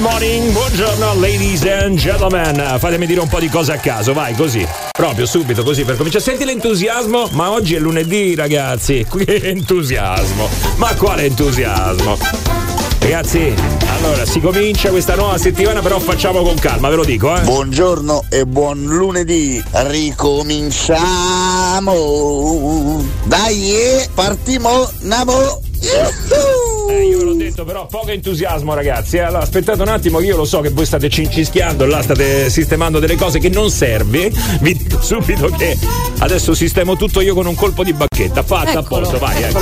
morning, buongiorno ladies and gentlemen. Fatemi dire un po' di cose a caso, vai così. Proprio subito così per cominciare. Senti l'entusiasmo? Ma oggi è lunedì, ragazzi. Che entusiasmo. Ma quale entusiasmo? Ragazzi, allora si comincia questa nuova settimana, però facciamo con calma, ve lo dico, eh. Buongiorno e buon lunedì. Ricominciamo. Dai, partimo, namo. Eh, io ve l'ho detto, però poco entusiasmo, ragazzi. Eh. Allora, aspettate un attimo, io lo so che voi state cincischiando, là state sistemando delle cose che non serve. Vi dico subito che adesso sistemo tutto io con un colpo di bacchetta. Fatta a posto, vai. Ecco.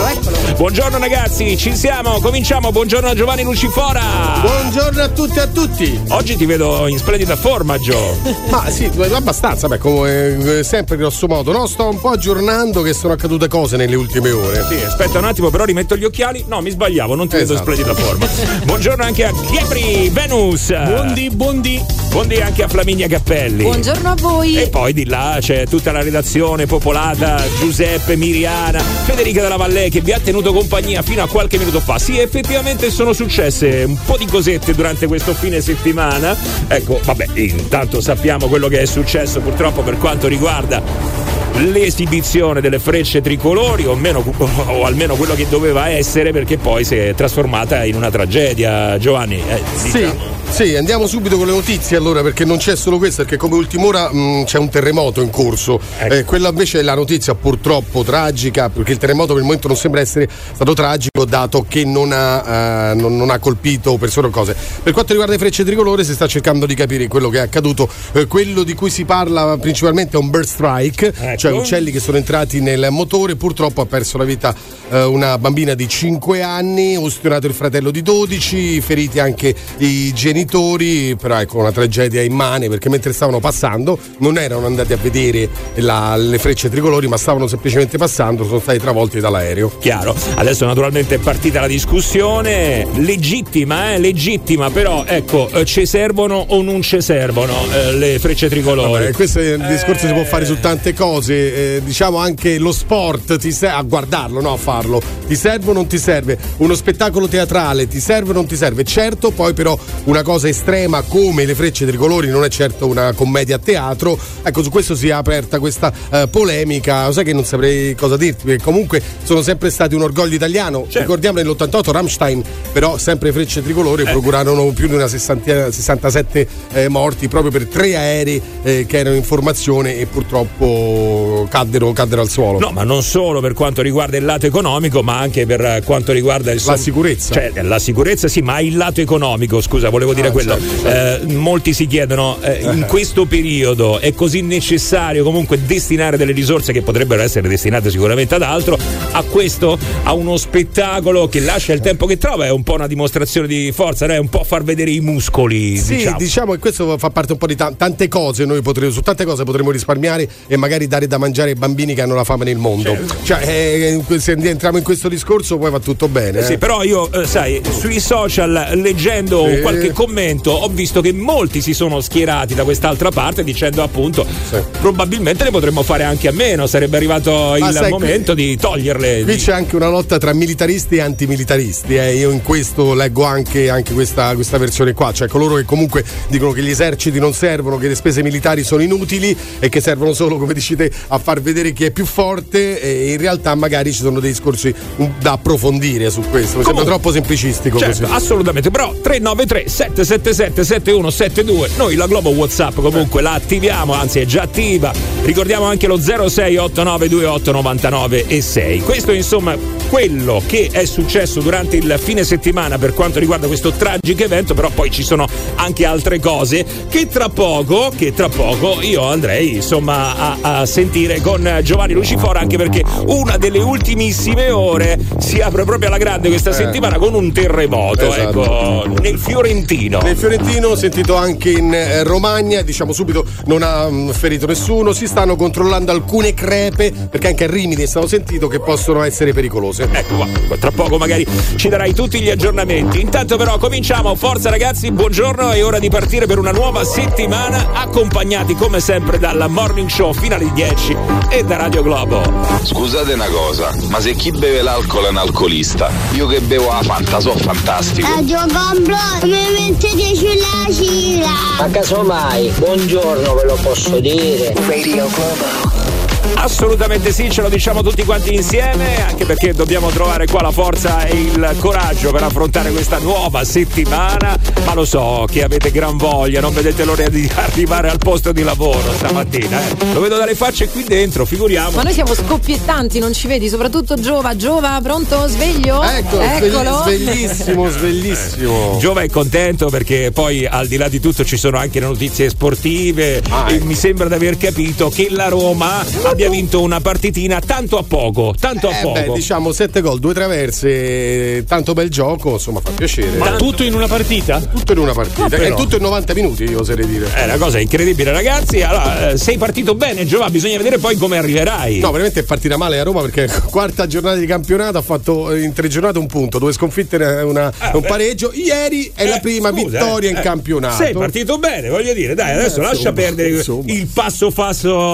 Buongiorno ragazzi, ci siamo, cominciamo. Buongiorno a Giovanni Lucifora. Buongiorno a tutti e a tutti. Oggi ti vedo in splendida forma, Gio. Ma sì, abbastanza, beh, come eh, sempre grosso modo, no? Sto un po' aggiornando che sono accadute cose nelle ultime ore. Sì, aspetta un attimo, però rimetto gli occhiali. No, mi sbagliavo, non ti vedo in Esatto. splendida forma. Buongiorno anche a Gabri Venus. Buondì, buondì. Buondì anche a Flaminia Cappelli. Buongiorno a voi. E poi di là c'è tutta la redazione popolata, Giuseppe, Miriana, Federica della Valle che vi ha tenuto compagnia fino a qualche minuto fa. Sì, effettivamente sono successe un po' di cosette durante questo fine settimana. Ecco, vabbè, intanto sappiamo quello che è successo purtroppo per quanto riguarda l'esibizione delle frecce tricolori o, meno, o almeno quello che doveva essere perché poi si è trasformata in una tragedia Giovanni eh, diciamo. sì, andiamo subito con le notizie allora perché non c'è solo questo perché come ultim'ora mh, c'è un terremoto in corso. Ecco. Eh, quella invece è la notizia purtroppo tragica perché il terremoto per il momento non sembra essere stato tragico dato che non ha, eh, non, non ha colpito persone o cose. Per quanto riguarda le frecce tricolore si sta cercando di capire quello che è accaduto. Eh, quello di cui si parla principalmente è un bird strike, Ecco. cioè uccelli che sono entrati nel motore. Purtroppo ha perso la vita eh, una bambina di 5 anni, ustionato il fratello di 12, feriti anche i genitori, però ecco una tragedia immane perché mentre stavano passando non erano andati a vedere la- le frecce tricolori ma stavano semplicemente passando, sono stati travolti dall'aereo. Chiaro, adesso naturalmente è partita la discussione, legittima, eh, legittima, però ecco, eh, ci servono o non ci servono eh, le frecce tricolori? Vabbè, questo un discorso si può fare su tante cose, eh, diciamo anche lo sport ti serve a guardarlo, no a farlo. Ti serve o non ti serve? Uno spettacolo teatrale ti serve o non ti serve? Certo, poi però una cosa estrema come le frecce tricolori non è certo una commedia a teatro. Ecco, su questo si è aperta questa eh, polemica. Sai che non saprei cosa dirti, perché comunque sono sempre stati un orgoglio italiano. Certo. Ricordiamo nell'88 Rammstein, però sempre frecce tricolori procurarono più di una 60 67 eh, morti proprio per tre aerei eh, che erano in formazione e purtroppo caddero, caddero al suolo. No, ma non solo per quanto riguarda il lato economico, ma anche per quanto riguarda il La sicurezza. Cioè, la sicurezza sì, ma il lato economico, scusa, volevo dire Ah, quello. certo, Eh, molti si chiedono, eh, in questo periodo è così necessario comunque destinare delle risorse che potrebbero essere destinate sicuramente ad altro, a questo, a uno spettacolo che lascia il tempo che trova, è un po' una dimostrazione di forza, no? è un po' far vedere i muscoli. Sì, diciamo. diciamo. che questo fa parte un po' di ta- tante cose, noi potremo, su tante cose potremo risparmiare e magari dare da mangiare ai bambini che hanno la fame nel mondo. Cioè, eh, se entriamo in questo discorso poi va tutto bene. Eh Sì, eh. però io, eh, sai, sui social, leggendo Sì. qualche commento, ho visto che molti si sono schierati da quest'altra parte dicendo appunto probabilmente ne potremmo fare anche a meno, sarebbe arrivato il Ma sai, momento di toglierle. Qui di- c'è anche una lotta tra militaristi e antimilitaristi. eh. Io in questo leggo anche, anche questa, questa versione qua, cioè coloro che comunque dicono che gli eserciti non servono, che le spese militari sono inutili e che servono solo, come dici te, a far vedere chi è più forte e in realtà magari ci sono dei discorsi da approfondire su questo. Mi sembra Comunque- troppo semplicistico Certo, assolutamente, però 393 777 7172, noi la Globo WhatsApp comunque la attiviamo, anzi è già attiva. Ricordiamo anche lo 06892899 e 6. Questo insomma quello che è successo durante il fine settimana per quanto riguarda questo tragico evento, però poi ci sono anche altre cose che tra poco, che tra poco io andrei insomma a, a sentire con Giovanni Lucifora anche perché una delle ultimissime ore si apre proprio alla grande questa settimana con un terremoto, Esatto. ecco, nel Fiorentino. Nel Fiorentino, sentito anche in eh, Romagna, diciamo subito non ha mm, ferito nessuno, si stanno controllando alcune crepe, perché anche a Rimini è stato sentito che possono essere pericolose. Ecco qua, tra poco magari ci darai tutti gli aggiornamenti. Intanto però cominciamo, forza ragazzi, buongiorno, è ora di partire per una nuova settimana, accompagnati come sempre dalla Morning Show fino alle 10 e da Radio Globo. Scusate una cosa, ma se chi beve l'alcol è un alcolista, io che bevo la Fanta so fantastico. Radio Gamblo, mi faccia che ce gira. Ma casomai, buongiorno ve lo posso dire. Radio Globo. Assolutamente sì, ce lo diciamo tutti quanti insieme, anche perché dobbiamo trovare qua la forza e il coraggio per affrontare questa nuova settimana. Ma lo so che avete gran voglia, non vedete l'ora di arrivare al posto di lavoro stamattina. Eh. Lo vedo dalle facce qui dentro, figuriamo. Ma noi siamo scoppiettanti, non ci vedi? Soprattutto Giova. Giova, pronto? Sveglio? Ecco, Eccolo. sveglissimo, sveglissimo. Giova è contento perché poi al di là di tutto ci sono anche le notizie sportive Ah, e ecco. mi sembra di aver capito che la Roma abbia vinto una partitina tanto a poco, tanto a Eh poco. beh, diciamo 7 gol, 2 traverse, tanto bel gioco, insomma fa piacere. Ma tutto in una partita? Tutto in una partita. Ah. È tutto in 90 minuti, io oserei dire. È una cosa incredibile, ragazzi. Allora, eh, sei partito bene, Giova. Bisogna vedere poi come arriverai. No, veramente è partita male a Roma perché quarta giornata di campionato ha fatto eh, in tre giornate un punto, due sconfitte e una- un beh. pareggio. Ieri è Eh, la prima scusa, vittoria eh, in eh, campionato. Sei partito bene, voglio dire. Dai, adesso Eh, lascia insomma, perdere insomma. il passo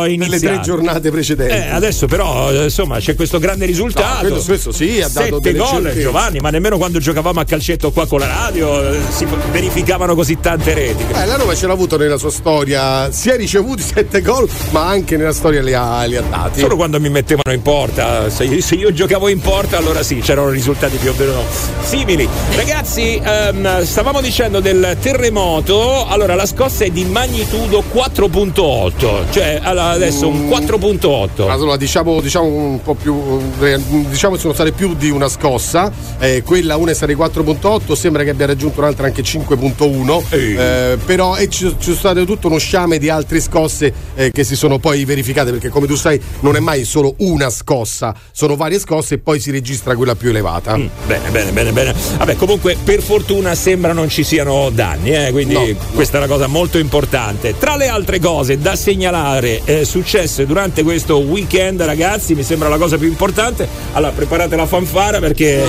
nelle iniziale. tre giornate precedenti. Eh, adesso però eh, insomma c'è questo grande risultato. No, quello stesso sì, ha dato Sette gol certezze. Giovanni, ma nemmeno quando giocavamo a calcetto qua con la radio eh, si verificavano così tante reti. Eh, la Roma ce l'ha avuto nella sua storia, si è ricevuti sette gol, ma anche nella storia li ha, li ha dati. Solo quando mi mettevano in porta, se io, se io giocavo in porta allora sì, c'erano risultati più o meno simili. Ragazzi, ehm, stavamo dicendo del terremoto, allora la scossa è di magnitudo 4.8, cioè allora, adesso un 4.8. Allora, diciamo, diciamo un po' più. eh, Diciamo sono state più di una scossa. eh, quella una è stata di 4.8, sembra che abbia raggiunto un'altra anche 5.1. Ehi. eh, però e ci, ci sono state tutto uno sciame di altre scosse eh, che si sono poi verificate. Perché, come tu sai, non è mai solo una scossa, sono varie scosse e poi si registra quella più elevata. Mm, Bene, bene, bene, bene. Vabbè, comunque per fortuna sembra non ci siano danni, eh, quindi No, questa è una cosa molto importante. Tra le altre cose da segnalare eh, successe durante questo weekend, ragazzi, mi sembra la cosa più importante. Allora, preparate la fanfara perché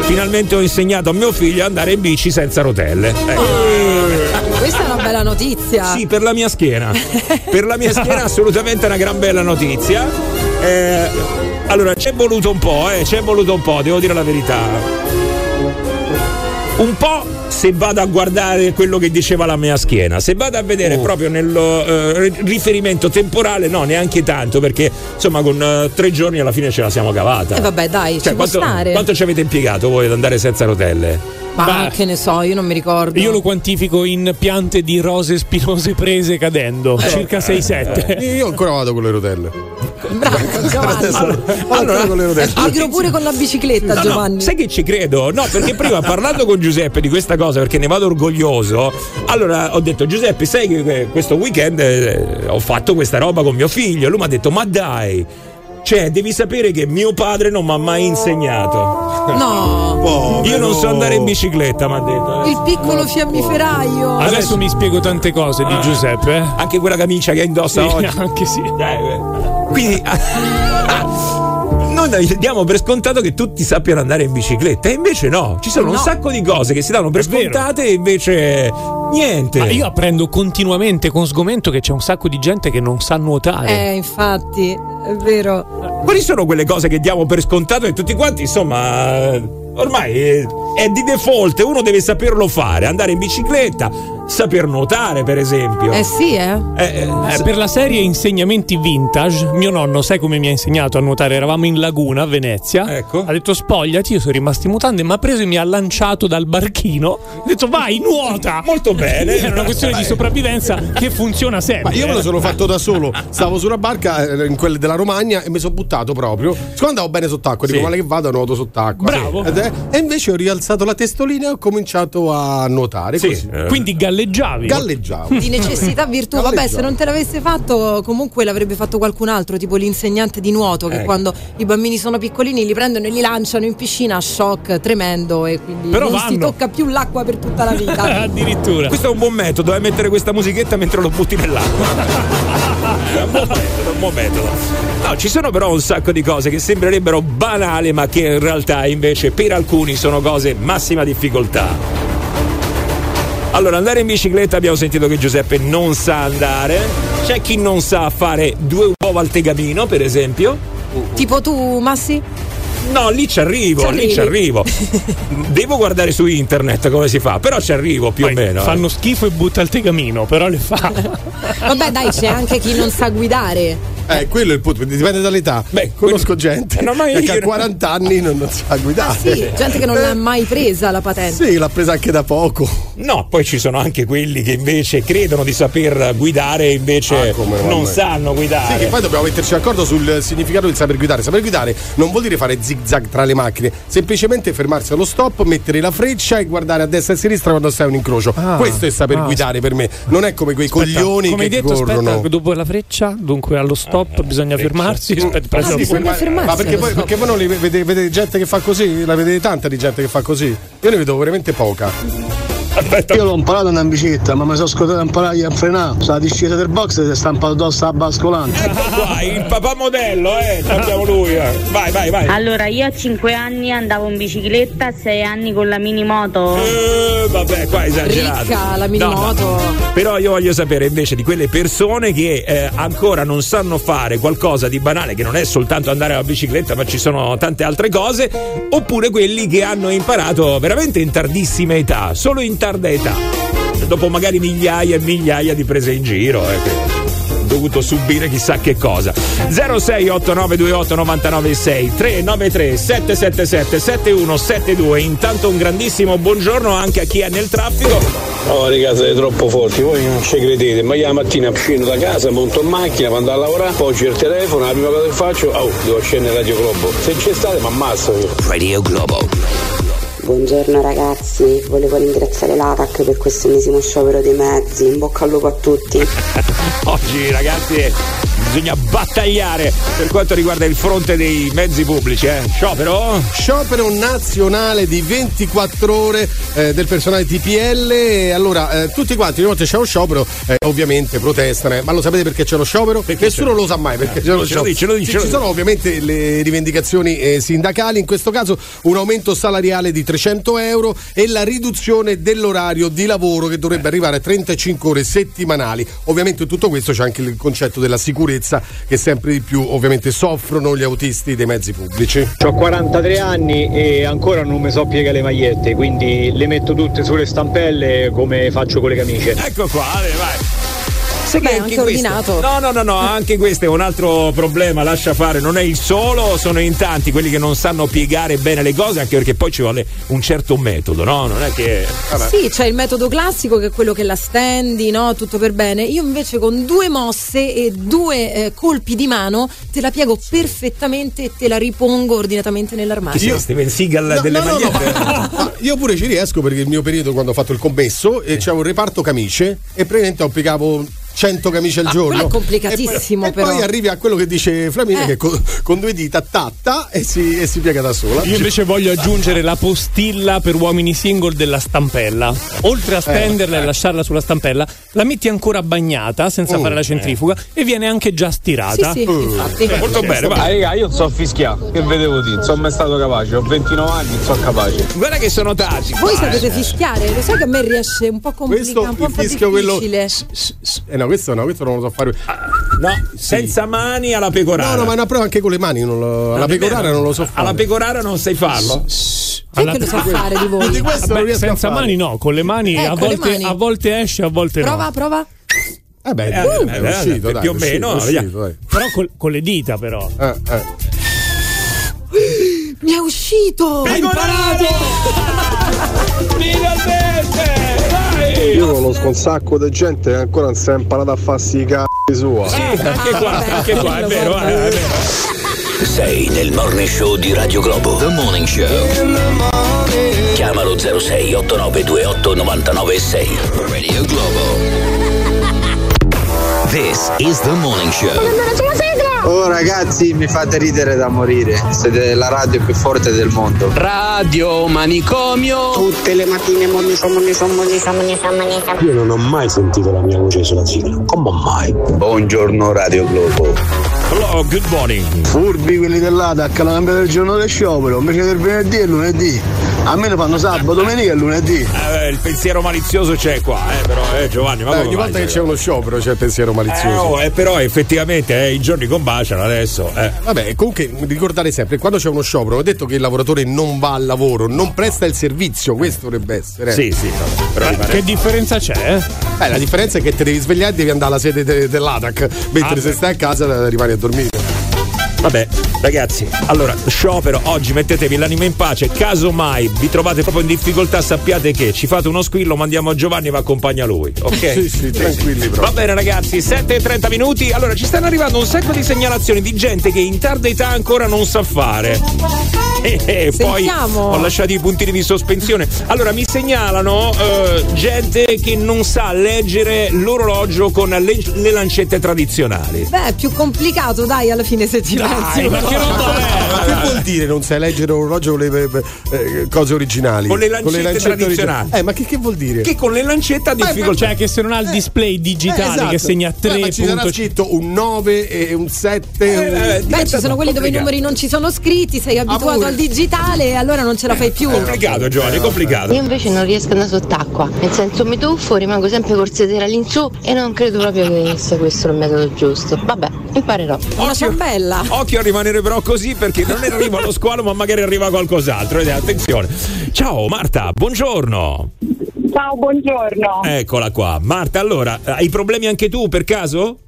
finalmente ho insegnato a mio figlio ad andare in bici senza rotelle. Ecco. Questa è una bella notizia. Sì, per la mia schiena. per la mia schiena assolutamente una gran bella notizia. Eh, allora, c'è voluto un po', eh, c'è voluto un po', devo dire la verità. Un po' se vado a guardare quello che diceva la mia schiena, se vado a vedere proprio nello eh, riferimento temporale, no, neanche tanto, perché insomma con eh, tre giorni alla fine ce la siamo cavata. E vabbè, dai, Cioè, ci può quanto, stare. quanto ci avete impiegato voi ad andare senza rotelle? Ma Beh. che ne so, io non mi ricordo. Io lo quantifico in piante di rose spinose prese cadendo, circa 6-7. Io ancora vado con le rotelle. Bravo, Giovanni. Vado ancora con le rotelle. Pigro pure con la bicicletta, No, Giovanni. no, sai che ci credo? No, perché prima parlando con Giuseppe di questa cosa, perché ne vado orgoglioso, allora ho detto Giuseppe, sai che eh, questo weekend eh, ho fatto questa roba con mio figlio. Lui mi ha detto, ma dai, cioè devi sapere che mio padre non mi ha mai insegnato. No, Povero. Io non so andare in bicicletta, mi ha detto. il piccolo fiammiferaio. Adesso mi spiego tante cose di Giuseppe. eh. Anche quella camicia che indossa Sì, oggi. anche sì. Eh, eh. Quindi noi diamo per scontato che tutti sappiano andare in bicicletta e invece no, ci sono un No. sacco di cose che si danno per È vero. scontate e invece niente. Ma io apprendo continuamente con sgomento che c'è un sacco di gente che non sa nuotare. Eh, infatti, è vero. Quali sono quelle cose che diamo per scontato e tutti quanti, insomma, ormai è, è di default, uno deve saperlo fare, andare in bicicletta, saper nuotare, per esempio. Eh sì, eh. Eh, eh, Eh, per la serie Insegnamenti Vintage, mio nonno, sai come mi ha insegnato a nuotare? Eravamo in laguna a Venezia. Ecco. Ha detto spogliati, io sono rimasto in mutande, mi ha preso e mi ha lanciato dal barchino. Ha detto vai, nuota! Molto bene. Era una questione di sopravvivenza che funziona sempre. Ma io me lo eh. sono fatto da solo. Stavo sulla barca eh, in quelle della Romagna e mi sono buttato proprio. Siccome andavo bene sott'acqua, dico Sì. male che vado, nuoto sott'acqua. Bravo. Ed è- e invece ho rialzato la testolina e ho cominciato a nuotare Sì, così. eh. Quindi galleggiavi. Galleggiavo. Di necessità virtù. Vabbè, se non te l'avesse fatto, comunque l'avrebbe fatto qualcun altro, tipo l'insegnante di nuoto, che Ecco. quando i bambini sono piccolini li prendono e li lanciano in piscina a shock tremendo e quindi Però non si vanno. tocca più l'acqua per tutta la vita. Addirittura. Questo è un buon metodo, è mettere questa musichetta mentre lo butti nell'acqua. è un buon metodo, un buon metodo. No, ci sono però un sacco di cose che sembrerebbero banali, ma che in realtà invece per alcuni sono cose massima difficoltà. Allora, andare in bicicletta abbiamo sentito che Giuseppe non sa andare. C'è chi non sa fare due uova al tegamino, per esempio. tipo tu, Massi? No, lì ci arrivo, lì ci arrivo. Devo guardare su internet come si fa, però ci arrivo più Poi o meno. eh. Fanno schifo e butta il tegamino, però le fa. Vabbè, dai, c'è anche chi non sa guidare. Eh, quello è il punto, dipende dall'età. Beh, Conosco gente Eh, no, ma che a 40 anni non, non sa guidare. Ah, sì, gente che non l'ha mai presa la patente. Sì, l'ha presa anche da poco. No, poi ci sono anche quelli che invece credono di saper guidare e invece Ah, come, non sanno Sì, guidare. che poi dobbiamo metterci d'accordo sul significato del saper guidare. Saper guidare non vuol dire fare zig zag tra le macchine, semplicemente fermarsi allo stop, mettere la freccia e guardare a destra e a sinistra quando stai a un incrocio. Ah. Questo è saper Ah, guidare per me. Non è come quei coglioni Come hai che detto, corrono. aspetta, dopo la freccia, dunque allo stop bisogna fermarsi. Aspetta, Ah, preso- bisogna ma, fermarsi ma perché stop. perché voi non li vedete, vedete gente che fa così? La vedete tanta di gente che fa così? Io ne vedo veramente poca. Aspetta, Io l'ho imparato in bicicletta, ma mi sono scordato di imparare a frenare. Sulla discesa del box si è stampato addosso la bascolante. ecco qua, il papà modello, eh, abbiamo lui. eh. Vai, vai, vai. Allora, io a 5 anni andavo in bicicletta, a 6 anni con la minimoto. Eh, vabbè, qua è esagerato. Ricca, la No, minimoto. no. Però io voglio sapere invece di quelle persone che eh, ancora non sanno fare qualcosa di banale, che non è soltanto andare alla bicicletta, ma ci sono tante altre cose, oppure quelli che hanno imparato veramente in tardissima età, solo in tarda età, dopo magari migliaia e migliaia di prese in giro. eh, dovuto subire chissà che cosa 068928 996 393 777 7172 intanto un grandissimo buongiorno anche a chi è nel traffico Oh ragazzi siete troppo forti, voi non ci credete, ma io la mattina scendo da casa, monto in macchina, vado a lavorare, poi c'è il telefono, la prima cosa che faccio, oh, devo scendere Radio Globo. Se c'è state mi ammazzo io. Radio Globo. Buongiorno ragazzi, volevo ringraziare l'ATAC per questo ennesimo sciopero dei mezzi, in bocca al lupo a tutti. oggi ragazzi bisogna battagliare per quanto riguarda il fronte dei mezzi pubblici eh? sciopero Sciopero nazionale di 24 ore eh, del personale TPL. Allora, eh, tutti quanti, ogni volta c'è uno sciopero, eh, ovviamente protestano. eh. Ma lo sapete perché c'è lo sciopero? Nessuno lo sa mai perché c'è lo Ce lo sciopero. dice, ce lo dice, ce lo ci dice. sono ovviamente le rivendicazioni eh, sindacali, in questo caso un aumento salariale di 300 euro e la riduzione dell'orario di lavoro che dovrebbe arrivare a 35 ore settimanali. Ovviamente in tutto questo c'è anche il concetto della sicurezza che sempre di più ovviamente soffrono gli autisti dei mezzi pubblici. Ho 43 anni e ancora non mi so piegare le magliette, quindi le metto tutte sulle stampelle come faccio con le camicie. ecco qua vai, vai. Sai Beh, che anche questo- ordinato. No, no, no, no, anche questo è un altro problema, lascia fare, non è il solo, sono in tanti quelli che non sanno piegare bene le cose, anche perché poi ci vuole un certo metodo, no? Non è che. vabbè. Sì, c'è il metodo classico che è quello che la stendi, no? Tutto per bene. Io invece con due mosse e due eh, colpi di mano te la piego perfettamente e te la ripongo ordinatamente nell'armadio. Sei Steven Seagal No, delle no, no, no, magliette? ma- ma io pure ci riesco perché il mio periodo quando ho fatto il commesso e c'avevo un reparto camicie e praticamente ho piegavo 100 camicie al giorno. è complicatissimo, e poi, però. E poi arrivi a quello che dice Flamini Eh. che con, con due dita tatta e si, e si piega da sola. Io invece voglio aggiungere la postilla per uomini single della stampella. Oltre a stenderla e lasciarla sulla stampella, la metti ancora bagnata senza Mm. fare la centrifuga e viene anche già stirata. Sì, sì, infatti. Molto bene. Ah raga, io non so fischiare, che vedevo dire, non sono mai stato capace, ho 29 anni, non sono capace. Guarda che sono tanti. Voi qua, sapete eh. fischiare, lo sai che a me riesce un po' Questo complicato, un po', il fischio quello difficile. Eh no, questo no, questo non lo so fare. No, senza mani alla pecorara. No, no, ma è una prova anche con le mani, non lo- alla pecorara non lo so fare. Alla pecorara non sai farlo? È che lo sa fare di voi? Di questo Vabbè, senza a fare. mani no, con le mani, Eh, a, con le volte, mani. a volte esce, a volte Prova, no. prova. Eh beh, Eh, è uscito, dai, più o meno, uscito. Però col- con le dita però. Eh, eh. Mi è uscito! Hai imparato! Finalmente! Io conosco un sacco di gente che ancora non si è imparato a farsi i c***i sua. Sì, anche qua, anche qua, è vero, eh, è vero. Sei nel morning show di Radio Globo. The Morning Show. Chiamalo 06 8928 996. Radio Globo. This is the morning show. Oh ragazzi, mi fate ridere da morire. Siete la radio più forte del mondo. Radio Manicomio. Tutte le mattine moniso, moniso, moniso. Io non ho mai sentito la mia voce sulla sigla. Come mai? Buongiorno Radio Globo. Hello, good morning. Furbi quelli dell'ATAC, hanno cambiato il giorno del sciopero, invece del venerdì e lunedì. A me ne fanno sabato, domenica e lunedì. Eh, il pensiero malizioso c'è qua, eh, però, eh, Giovanni. Ma Beh, come ogni volta che cioè? c'è uno sciopero c'è il pensiero Eh, malizioso. oh, eh, però effettivamente eh, i giorni combaciano adesso. Eh. Vabbè, comunque ricordare sempre, quando c'è uno sciopero, ho detto che il lavoratore non va al lavoro, non presta il servizio, questo dovrebbe essere. Sì, sì, però Eh, rimane- che differenza c'è? Eh, la differenza è che ti devi svegliare e devi andare alla sede de- dell'ATAC, mentre Ah, se stai a casa rimani a dormire. Vabbè, ragazzi, allora, sciopero, oggi mettetevi l'anima in pace, casomai vi trovate proprio in difficoltà, sappiate che ci fate uno squillo, mandiamo a Giovanni e vi accompagna lui, ok? Sì, sì, tranquilli proprio. Va bene ragazzi, 7 e 30 minuti, allora ci stanno arrivando un sacco di segnalazioni di gente che in tarda età ancora non sa fare. E, e poi Sentiamo. ho lasciato i puntini di sospensione. Allora mi segnalano eh, gente che non sa leggere l'orologio con le, le lancette tradizionali. Beh, è più complicato, dai, alla fine se pensi. ma che roba Ma che vuol dire non sai leggere l'orologio con le eh, cose originali? Con le lancette tradizionali. originali. Eh, ma che, che vuol dire? Che con le lancette ha difficoltà. Cioè, che se non ha il display digitale Eh, esatto. che segna Beh, 3 ma ci sarà punto- scritto un 9 e un 7. Eh, un... Beh, ci sono quelli dove i numeri non ci sono scritti, sei abituato al digitale e allora non ce la fai più. È complicato, Giovanni, è complicato. Io invece non riesco ad andare sott'acqua, nel senso mi tuffo, rimango sempre col sedere all'insù e non credo proprio che sia questo il metodo giusto. Vabbè, imparerò. Una ciambella. Occhio a rimanere però così perché non arriva lo squalo, ma magari arriva qualcos'altro. Ed attenzione. Ciao Marta, buongiorno. Ciao, buongiorno. Eccola qua. Marta, allora, hai problemi anche tu per caso?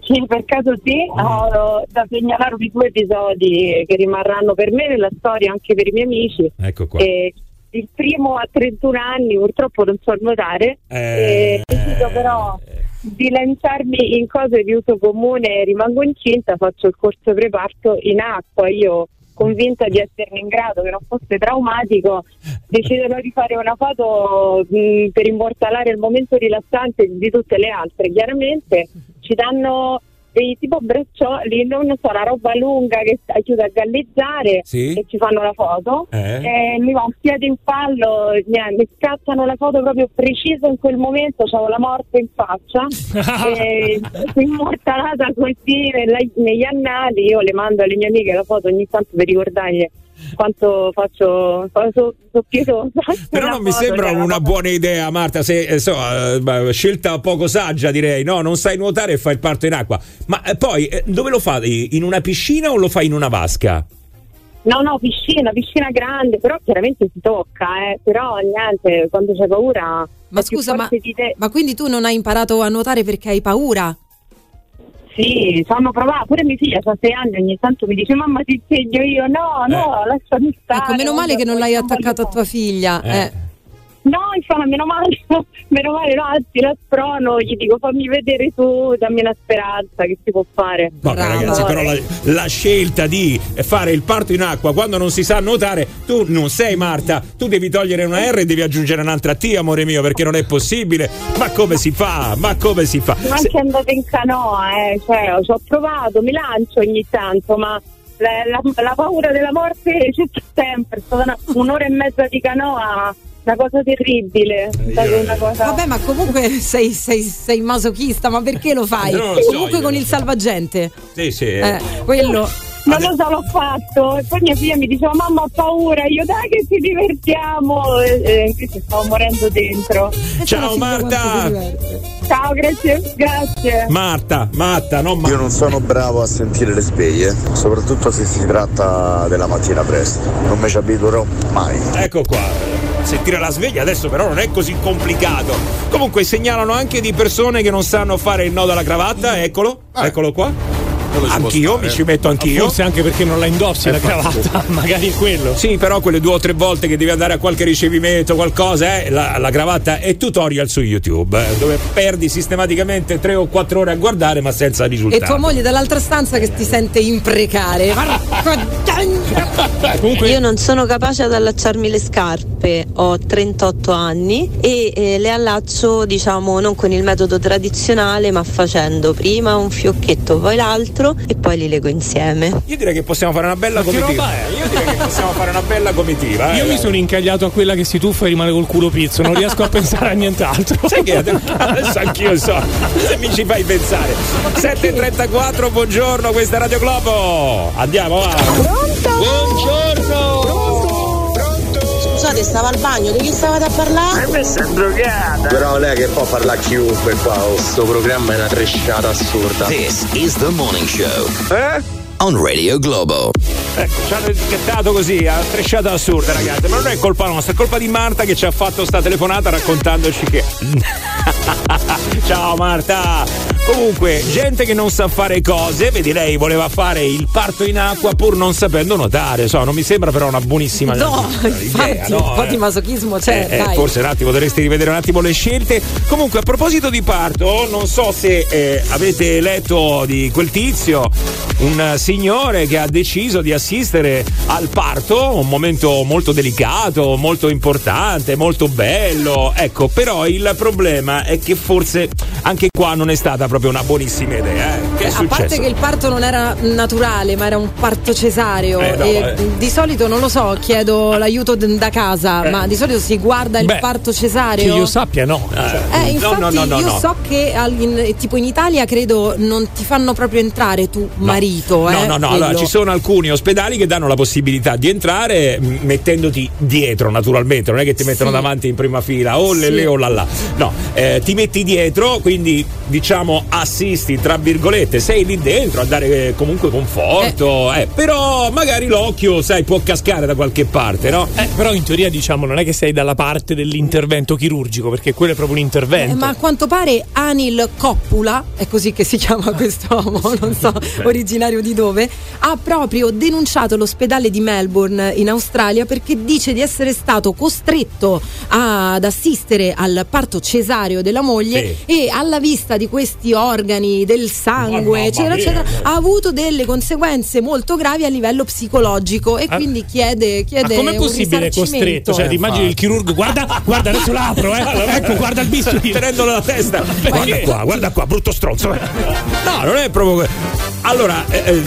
Sì, per caso sì, ho da segnalarvi due episodi che rimarranno per me nella storia anche per i miei amici. Ecco qua. E il primo a 31 anni, purtroppo non so nuotare, Eh, e però di lanciarmi in cose di uso comune, rimango incinta, faccio il corso preparto in acqua, io convinta di esserne in grado, che non fosse traumatico, deciderò di fare una foto mh, per immortalare il momento rilassante di tutte le altre. Chiaramente ci danno dei tipo braccioli, non so, una roba lunga che aiuta a galleggiare Sì. e ci fanno la foto. Eh. E mi va un piede in fallo, niente, mi scattano la foto proprio precisa in quel momento, avevo la morte in faccia, e immortalata così nella- negli annali, io le mando alle mie amiche la foto ogni tanto per ricordargli quanto faccio, so, so pietosa. Però non mi sembra una buona idea, Marta. Se, eh, so, beh, scelta poco saggia, direi. No, non sai nuotare e fai il parto in acqua. Ma eh, poi eh, dove lo fai? In una piscina o lo fai in una vasca? No, no, piscina, piscina grande, però chiaramente si tocca, eh. però niente, quando c'è paura... Ma scusa, ma, ma quindi tu non hai imparato a nuotare perché hai paura? Sì, ci hanno provato, pure mia figlia ha sei anni, ogni tanto mi dice mamma ti insegno io, no, no, lasciami stare. Ecco, meno male che non l'hai attaccato a tua figlia. Eh. eh. No, insomma, meno male, meno male, no, anzi la sprono, gli dico fammi vedere tu, dammi una speranza che si può fare. Vabbè, ragazzi, però la, la scelta di fare il parto in acqua quando non si sa nuotare, tu non sei Marta, tu devi togliere una R e devi aggiungere un'altra T, amore mio, perché non è possibile. Ma come si fa? Ma come si fa? Sono Se- anche andata in canoa, eh, cioè, ci ho provato, mi lancio ogni tanto, ma la, la- la paura della morte c'è sempre, è stata una- un'ora e mezza di canoa, una cosa terribile, una cosa... Vabbè, ma comunque sei, sei, sei masochista, ma perché lo fai? Lo so comunque con il salvagente. Sì, sì. Eh, quello. Non lo so, l'ho fatto. E poi mia figlia mi diceva: Mamma, ho paura. Io, dai, che ci divertiamo. E, e invece stavo morendo dentro. Ciao Marta! Ciao, grazie, grazie. Marta, Marta, non Marta. Io non sono bravo a sentire le sveglie, soprattutto se si tratta della mattina presto. Non mi ci abituerò mai. Ecco qua. Sentire la sveglia adesso però non è così complicato. Comunque segnalano anche di persone che non sanno fare il nodo alla cravatta, eccolo, eccolo qua. Anch'io mi ci metto anch'io. Forse anche perché non la indossi la Eh, cravatta, magari è quello. Sì, però quelle due o tre volte che devi andare a qualche ricevimento, qualcosa, eh, la, la cravatta è tutorial su YouTube, eh, dove perdi sistematicamente tre o quattro ore a guardare, ma senza E risultati. tua moglie dall'altra stanza che ti sente imprecare. Io non sono capace ad allacciarmi le scarpe, ho 38 anni e eh, le allaccio diciamo non con il metodo tradizionale ma facendo prima un fiocchetto poi l'altro e poi li lego insieme. Io direi che possiamo fare una bella comitiva. Io direi che possiamo fare una bella comitiva. eh. Io mi sono incagliato a quella che si tuffa e rimane col culo pizzo, non riesco a pensare a nient'altro. Sai che adesso anch'io so, se mi ci fai pensare. 7.34, buongiorno, questa è Radio Globo. Andiamo, va. Buongiorno! Scusate, stava al bagno, di chi stavate a parlare? Ma questa è drogata. Però è che può parlare chiunque qua. oh. Sto programma è una tresciata assurda. This is the morning show Eh? on Radio Globo. Ecco, ci hanno etichettato così, a tresciata assurda, ragazzi. Ma non è colpa nostra, è colpa di Marta che ci ha fatto sta telefonata raccontandoci che. Ciao Marta! Comunque, gente che non sa fare cose, vedi lei voleva fare il parto in acqua pur non sapendo nuotare. So, non mi sembra però una buonissima No, idea, infatti, no, un po' eh. di masochismo c'è, Eh, eh, forse un attimo dovresti rivedere un attimo le scelte. Comunque, a proposito di parto, non so se eh, avete letto di quel tizio, un eh, signore che ha deciso di assistere al parto, un momento molto delicato, molto importante, molto bello. Ecco, però il problema è che forse anche qua non è stata proprio una buonissima idea. eh. Che è a parte successo? che il parto non era naturale, ma era un parto cesareo. Eh, no, eh. Di solito non lo so, chiedo l'aiuto d- da casa, Eh. ma di solito si guarda il Beh, parto Che cesareo. io sappia, no. Eh, infatti no, no, no, io so che al- in, tipo in Italia credo non ti fanno proprio entrare tu marito. No, eh, no, no, allora ci sono alcuni ospedali che danno la possibilità di entrare mettendoti dietro, naturalmente, non è che ti mettono Sì. davanti in prima fila, o le Sì. le o là là. No, eh, ti metti dietro, quindi diciamo assisti tra virgolette, sei lì dentro a dare eh, comunque conforto, eh, però magari l'occhio, sai, può cascare da qualche parte, no? Eh, però in teoria diciamo non è che sei dalla parte dell'intervento chirurgico, perché quello è proprio un intervento. Eh, ma a quanto pare Anil Coppula, è così che si chiama quest'uomo, non so originario di dove, ha proprio denunciato l'ospedale di Melbourne in Australia perché dice di essere stato costretto ad assistere al parto cesareo della moglie e alla vista di questi organi, del sangue, eccetera, eccetera, ha avuto delle conseguenze molto gravi a livello psicologico e Ah. quindi chiede, Ma chiede com'è un possibile costretto? Cioè, ti immagini il chirurgo, guarda, guarda, adesso l'apro, eh. ecco, guarda il bisturi. tenendolo la testa. Guarda qua, guarda qua, brutto stronzo. No, non è proprio. Allora, eh, eh,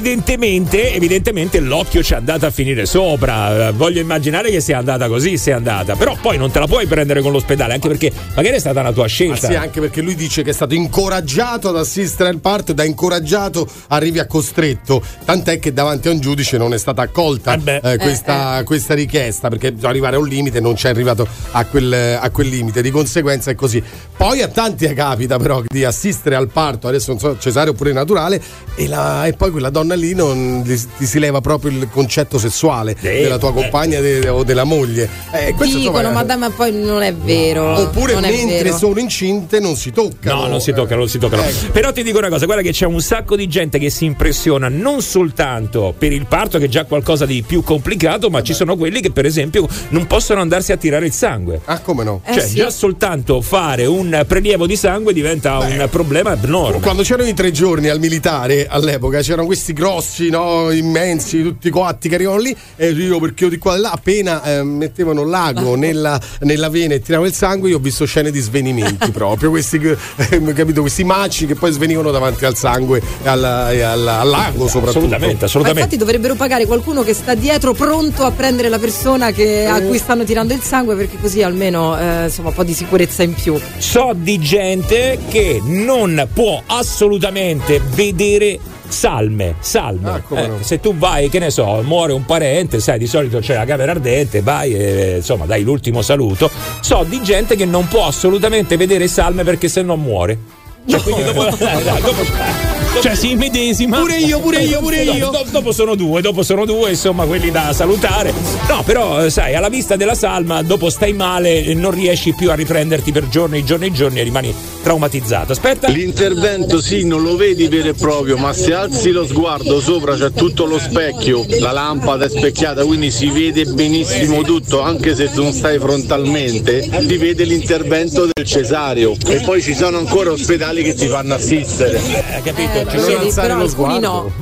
evidentemente, evidentemente l'occhio ci è andata a finire sopra. Eh, Voglio immaginare che sia andata così, sia andata. Però poi non te la puoi prendere con l'ospedale, anche perché magari è stata una tua Ah, scelta. sì, anche perché lui dice che è stato incoraggiato ad assistere al parto e da incoraggiato arrivi a costretto. Tant'è che davanti a un giudice non è stata accolta eh, questa, questa richiesta perché bisogna arrivare a un limite non c'è arrivato a quel, a quel limite. Di conseguenza è così. Poi a tanti capita però di assistere al parto, adesso non so cesareo oppure naturale, e, la- e poi quella donna lì non gli- ti si leva proprio il concetto sessuale della tua compagna de- o della moglie. Eh, Dicono, insomma, ma dai, ma poi non è vero. Oppure non è mentre vero. sono incinte non si toccano. No, non si toccano, non si toccano. Però ti dico una cosa, guarda che c'è un sacco di gente che si impressiona non soltanto per il parto, che è già qualcosa di più complicato, ma ci sono quelli che, per esempio, non possono andarsi a tirare il sangue. Ah, come no? Cioè, Eh, sì. già soltanto fare un prelievo di sangue diventa un problema abnorme. Quando c'erano i tre giorni al militare all'epoca c'erano questi grossi, no, immensi, tutti coatti che arrivavano lì e io perché io di qua e là appena eh, mettevano l'ago nella, nella vena e tiravano il sangue io ho visto scene di svenimenti proprio, questi, eh, capito, questi maci che poi svenivano davanti al sangue e, alla- e alla- al lago soprattutto. Assolutamente, Ma infatti dovrebbero pagare qualcuno che sta dietro pronto a prendere la persona che- a cui stanno tirando il sangue perché così almeno eh, insomma un po' di sicurezza in più. So di gente che non può assolutamente vedere salme, salme. come Eh, no. Se tu vai, che ne so, muore un parente, sai, di solito c'è la camera ardente, vai e insomma dai l'ultimo saluto. So di gente che non può assolutamente vedere salme perché se no muore. Cioè, quindi dopo, eh, dai, dopo- Cioè, si immedesima. Pure io, pure io, pure io. Dopo, dopo sono due, dopo sono due, insomma, quelli da salutare. No, però, eh, sai, alla vista della salma, dopo stai male non riesci più a riprenderti per giorni giorni e giorni e rimani traumatizzato. Aspetta. L'intervento sì, non lo vedi vero e proprio, ma se alzi lo sguardo sopra c'è tutto lo specchio, la lampada è specchiata, quindi si vede benissimo tutto, anche se tu non stai frontalmente, si vede l'intervento del cesareo. E poi ci sono ancora ospedali che ti fanno assistere. Eh, capito? Eh, vedi, però alcuni no.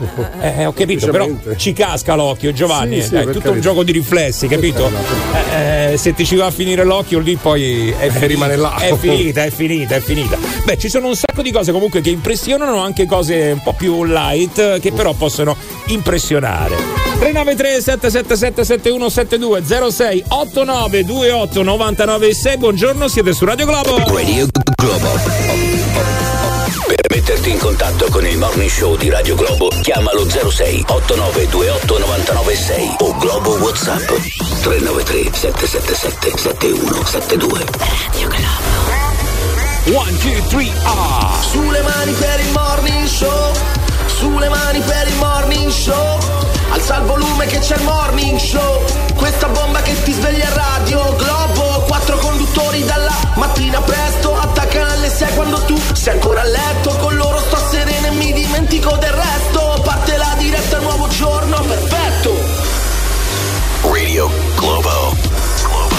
Eh, ho capito, però ci casca l'occhio, Giovanni. Sì, sì, è per tutto un carità. gioco di riflessi, capito? Eh, eh, se ti ci va a finire l'occhio, lì poi è finita, rimane là. È finita, è finita, è finita. Beh, ci sono un sacco di cose comunque che impressionano, anche cose un po' più light, che però possono impressionare. 393 777 7172 06 89 28 99 6 buongiorno siete su Radio Globo Radio Globo. Per metterti in contatto con il Morning Show di Radio Globo, chiamalo 06 8928 996 o Globo WhatsApp 393 777 7172. Radio Globo. 1, 2, 3, ah! Sulle mani per il morning show, sulle mani per il morning show. Alza il volume che c'è il morning show. Questa bomba che ti sveglia a radio Globo. Quattro conduttori dalla mattina presto. Attaccano alle 6 quando tu sei ancora a letto. Con loro sto sereno e mi dimentico del resto. Parte la diretta, nuovo giorno, perfetto. Radio.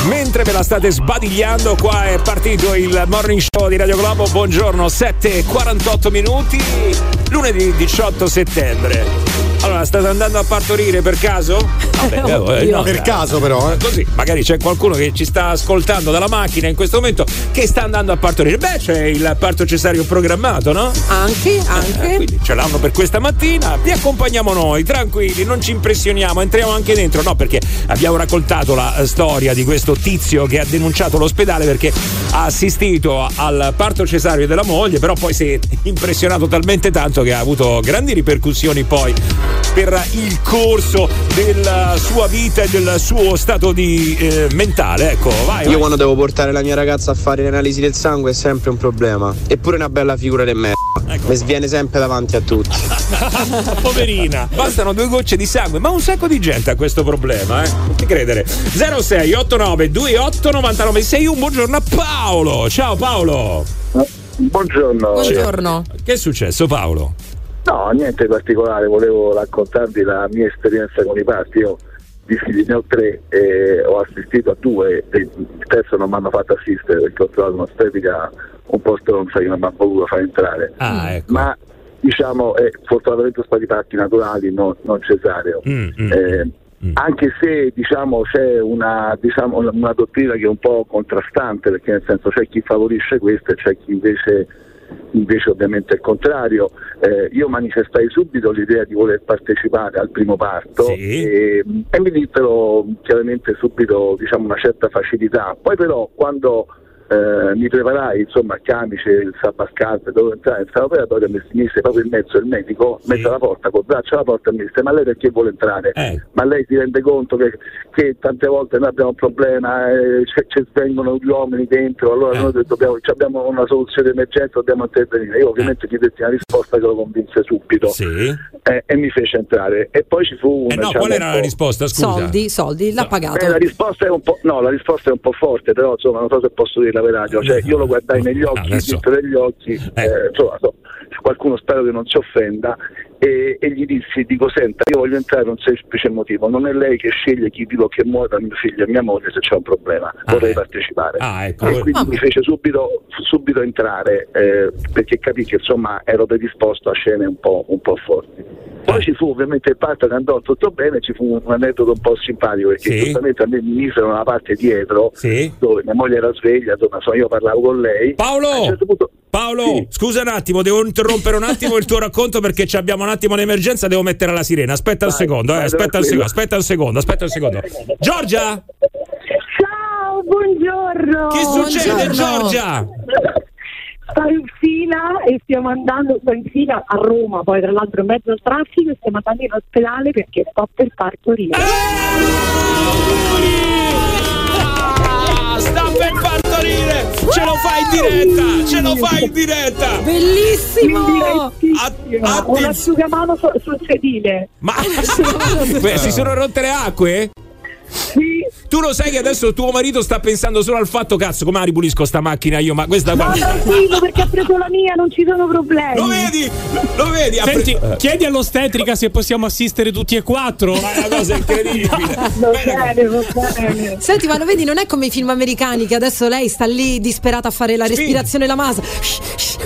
Mentre ve la state sbadigliando, qua è partito il morning show di Radio Globo. Buongiorno, 7.48 minuti, lunedì 18 settembre. State andando a partorire per caso? Vabbè, eh, no, per caso però, eh. Così, magari c'è qualcuno che ci sta ascoltando dalla macchina in questo momento che sta andando a partorire. Beh, c'è il parto cesareo programmato, no? Anche, anche. Eh, quindi ce l'hanno per questa mattina. Vi accompagniamo noi, tranquilli, non ci impressioniamo, entriamo anche dentro. No, perché abbiamo raccontato la eh, storia di questo tizio che ha denunciato l'ospedale perché ha assistito al parto cesareo della moglie, però poi si è impressionato talmente tanto che ha avuto grandi ripercussioni poi per il corso della sua vita e del suo stato di eh, mentale. Ecco, vai. Io vai. quando devo portare la mia ragazza a fare le analisi del sangue è sempre un problema. Eppure una bella figura di me. Mi sviene sempre davanti a tutti. Poverina. Bastano due gocce di sangue, ma un sacco di gente ha questo problema, eh? Non ti credere. 06 89 28 99 61. Buongiorno a Paolo. Ciao Paolo. Buongiorno. Buongiorno. Che è successo, Paolo? No, niente di particolare, volevo raccontarvi la mia esperienza con i parti. Io di figli ne ho tre e ho assistito a due, il terzo non mi hanno fatto assistere perché ho trovato un'ostetrica un po' stronza che non mi ha voluto far entrare. Ah, ecco. Ma diciamo, eh, fortunatamente ho stati parti naturali, non, non cesareo. Mm, mm. Eh, Anche se diciamo, c'è una, diciamo, una- una dottrina che è un po' contrastante, perché nel senso c'è chi favorisce questo e c'è chi invece, invece ovviamente è il contrario. Eh, io manifestai subito l'idea di voler partecipare al primo parto e, e mi dittero chiaramente subito diciamo, una certa facilità. Poi però quando eh, mi preparai insomma camice, il sabascarpe, dovevo entrare nel salone operatorio e mi mise proprio in mezzo il medico, mezzo alla porta, col braccio alla porta e mi disse ma lei perché vuole entrare? Ma lei si rende conto che, che tante volte noi abbiamo un problema, eh, ci, svengono gli uomini dentro, allora noi dobbiamo, ci abbiamo una soluzione di emergenza, dobbiamo intervenire. Io ovviamente gli detti una risposta che lo convinse subito eh, e mi fece entrare. E poi ci fu un... Eh no, diciamo, qual era un la po'- risposta? Scusa. Soldi, soldi, l'ha pagato. eh, la risposta è un po', no, la risposta è un po' forte, però insomma non so se posso dirla per radio. Cioè, io lo guardai negli occhi, adesso- dentro negli occhi, eh, insomma, so, qualcuno spero che non si offenda. E, e gli dissi, dico, senta, io voglio entrare per un semplice motivo, non è lei che sceglie chi vivo o che muore tra mio figlio e mia moglie se c'è un problema, vorrei partecipare. Ah, ecco. E quindi mi fece subito, subito entrare eh, perché capì che insomma ero predisposto a scene un po', un po' forti. Poi ci fu ovviamente il parto che andò tutto bene, ci fu un aneddoto un po' simpatico perché Sì. giustamente a me mi misero nella parte dietro Sì. dove mia moglie era sveglia, insomma insomma, io parlavo con lei. Paolo! A un certo punto- Paolo, scusa un attimo, devo interrompere un attimo il tuo racconto perché ci abbiamo un attimo un'emergenza, devo mettere la sirena. Aspetta un Vai, secondo, eh, aspetta un secondo, aspetta un secondo, aspetta un secondo. Giorgia! Ciao, buongiorno. Che succede, Giorgia? Sto in fila e stiamo andando, sto in fila a Roma, poi tra l'altro in mezzo al traffico e stiamo andando in ospedale perché sto per partorire. Ah, sta per partorire! Ce lo fai in diretta! Ce lo fai in diretta! Bellissimo! Un asciugamano su- sul sedile. Ma Beh, si sono rotte le acque? Sì. Tu lo sai che adesso tuo marito sta pensando solo al fatto, cazzo, come la ripulisco sta macchina io, ma questa No, qua. tranquillo perché ha preso la mia, non ci sono problemi. Lo vedi? Lo vedi? Senti, pre- chiedi all'ostetrica se possiamo assistere tutti e quattro. Ma è una cosa incredibile. Va bene, va bene. Senti, ma lo vedi, non è come i film americani che adesso lei sta lì disperata a fare la respirazione la masa.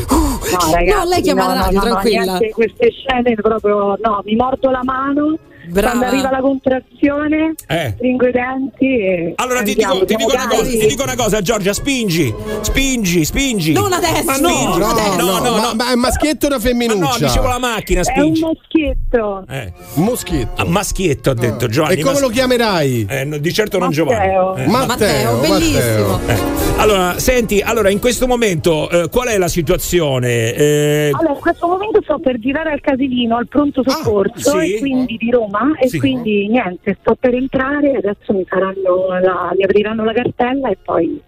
No, ragazzi, no, lei chiama no, la no, radio, no, no, tranquilla. queste scene proprio no, mi mordo la mano Brava. Quando arriva la contrazione, Eh. stringo i denti e. Allora ti dico, ti, dico una cosa, ti dico una cosa, Giorgia, spingi, spingi, spingi. Non adesso, Ma non no, adesso. no, no, ma, no. ma è maschietto o una femminuccia? No, dicevo la macchina, È un spingi. moschietto. Eh. Moschetto. Ah, maschietto ha detto Giovanni. E come mas- lo chiamerai? Eh, no, di certo non Matteo. Giovanni. Eh. Matteo, bellissimo. Eh. Allora, senti, allora in questo momento eh, qual è la situazione? Eh, Allora, in questo momento sto per girare al casilino al pronto soccorso Ah, sì? e quindi di Roma e Sì. quindi niente, sto per entrare, adesso mi faranno la, mi apriranno la cartella e poi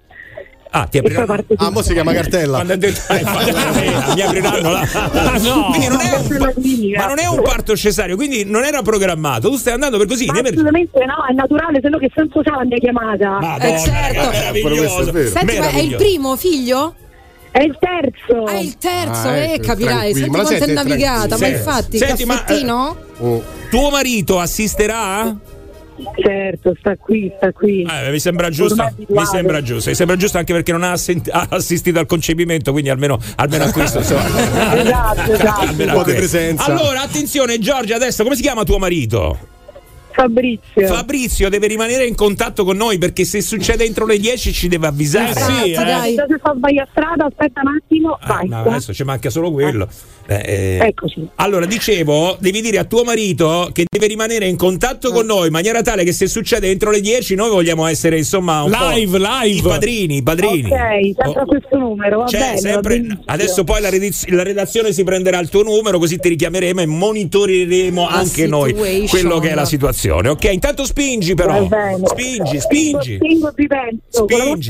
ah, ti apriranno. Ah, mo si chiama cartella. Quando ha detto mi apriranno la. No. Quindi non è un, ma non è un parto cesareo, quindi non era programmato. Tu stai andando per così, Ma assolutamente no, è naturale, se no che senso c'ha la mia chiamata? Madonna, Eh, certo. raga, meraviglioso. Pure questo è. Senti, ma è il primo figlio? È il terzo. Ah, è il terzo, Ah, eh, ecco, capirai. Senti Ma quanto è navigata, ma infatti, Senti, ma, caffettino? Oh. Tuo marito assisterà? Certo, sta qui, sta qui. Eh, mi sembra giusto. Mi sembra giusto. Mi sembra giusto anche perché non ha, assent- ha assistito al concepimento, quindi almeno, almeno a questo. Esatto, esatto. Almeno a Un po' di questo. presenza. Allora, attenzione, Giorgia, adesso come si chiama tuo marito? Fabrizio. Fabrizio deve rimanere in contatto con noi perché se succede entro le 10 ci deve avvisare. Eh sì, Ragazzi, eh. dai. Se fa sbaglia strada, aspetta un attimo, Ah, vai. no, adesso ci manca solo quello. Eh, eh. Eccoci. Allora, dicevo, devi dire a tuo marito che deve rimanere in contatto con noi in maniera tale che se succede entro le 10 noi vogliamo essere insomma un Live, po' live. i padrini, i padrini. Ok, sempre Oh. questo numero, va C'è bene. sempre- adesso poi la, rediz- la redazione si prenderà il tuo numero così ti richiameremo e monitoreremo La anche noi situation. quello che è la situazione. Ok, intanto spingi però. Spingi, spingi. Spingo, spingo vi penso, con la Spingi.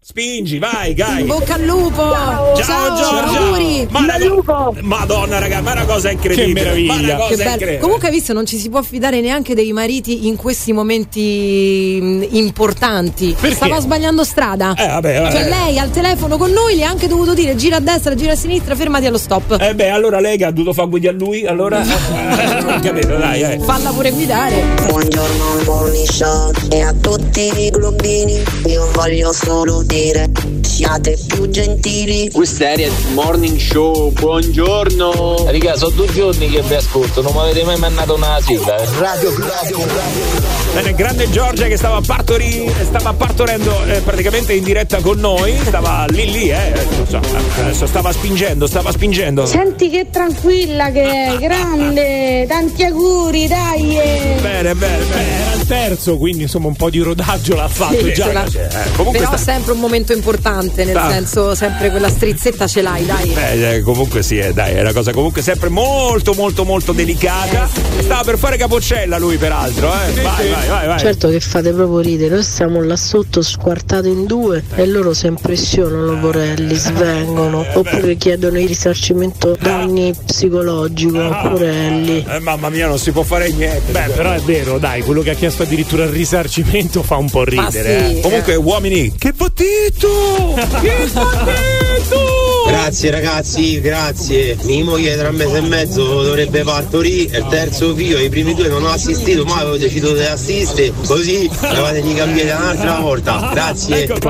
Spingi, vai, vai. In bocca al lupo! Ciao. Ciao, Giorgia. auguri! Ma Lupo. Madonna, raga, ma è una cosa incredibile. Che meraviglia. Cosa Che bello. incredibile. Comunque, hai visto, non ci si può fidare neanche dei mariti in questi momenti importanti. Perché? Stava sbagliando strada. Eh, vabbè, vabbè. Cioè, lei al telefono con noi le ha anche dovuto dire gira a destra, gira a sinistra, fermati allo stop. Eh beh, allora lei che ha dovuto fare guidi a lui, allora Eh, non capito, dai, eh. Falla pure guidare. Buongiorno morning show e a tutti i globini io voglio solo dire siate più gentili Questa è il morning show, buongiorno. Raga, sono due giorni che vi ascolto, non mi avete mai mandato una sigla. eh. Radio, radio, radio. Bene, grande Giorgia che stava, partori- stava partorendo eh, praticamente in diretta con noi, stava lì lì, eh, so, adesso stava spingendo, stava spingendo. Senti che tranquilla che è, grande, tanti auguri, dai! eh. Bene, bene, bene. Era il terzo, quindi insomma un po' di rodaggio l'ha fatto Sì, già. ce l'ha. Eh, comunque Però sta- sempre un momento importante, nel Sta- senso, sempre quella strizzetta ce l'hai, dai. Eh, eh, comunque sì, eh, dai, è una cosa comunque sempre molto molto molto delicata. Stava per fare capocella lui peraltro, eh. Vai, vai, vai, vai. Certo che fate proprio ridere, noi stiamo là sotto squartati in due e loro si impressionano porelli, svengono, oppure chiedono il risarcimento danni psicologico, porelli. Eh, mamma mia, non si può fare niente. Beh, però è vero, dai, quello che ha chiesto addirittura il risarcimento fa un po' ridere. sì. eh. Comunque, uomini, che potito! Che potito! Grazie ragazzi, grazie. Mia moglie tra un mese e mezzo dovrebbe partorire, è il terzo figlio, i primi due non ho assistito, ma avevo deciso di assistere, così di cambiare un'altra volta. Grazie. Ecco.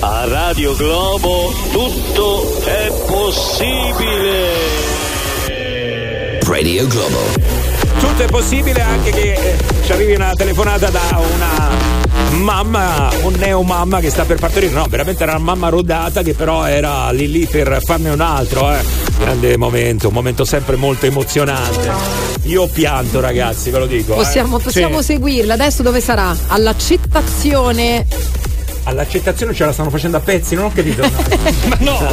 A Radio Globo tutto è possibile. Radio Globo. Tutto è possibile anche che eh, ci arrivi una telefonata da una mamma, un neo mamma che sta per partorire. No, veramente era una mamma rodata che però era lì lì per farne un altro, eh. Grande momento, un momento sempre molto emozionante. Io pianto, ragazzi, ve lo dico. eh. Possiamo, possiamo Sì. seguirla. Adesso dove sarà? All'accettazione. All'accettazione ce la stanno facendo a pezzi, non ho capito. Ma no!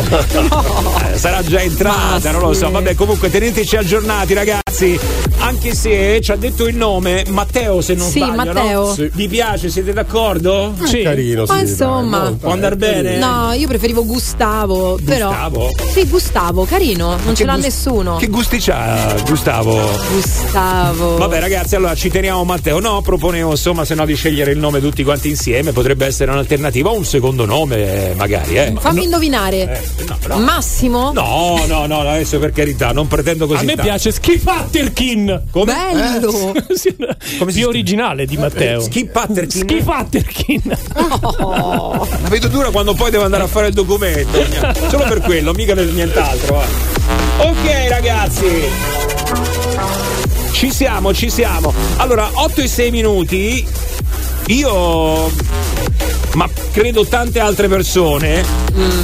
Eh, sarà già entrata, non lo so. Vabbè, comunque teneteci aggiornati, ragazzi. Anche se ci ha detto il nome Matteo, se non Sì, sbaglio. no? Matteo. Sì. Vi piace? Siete d'accordo? Sì. Carino, Ma sì, insomma. dai, Può andare bene? No, io preferivo Gustavo, però. Gustavo? Sì, Gustavo, carino, non ce l'ha gus- nessuno. Che gusti c'ha, Gustavo? Gustavo. Vabbè ragazzi, allora ci teniamo Matteo. No, proponevo insomma se no di scegliere il nome tutti quanti insieme, potrebbe essere un'alternativa o un secondo nome, eh, magari, eh. Fammi indovinare. Eh, no, no. Massimo? No, no, no, adesso per carità, non pretendo così. A me tanto. piace Skipatterkin. Come? Bello. Sì, Come si più originale di Matteo. Skip Patterkin. Skipatterkin. Oh. La vedo dura quando poi devo andare a fare il documento. Solo per quello, mica per nient'altro. eh. Ok, ragazzi. Ci siamo, ci siamo. Allora, 8 e 6 minuti. Io ma credo tante altre persone,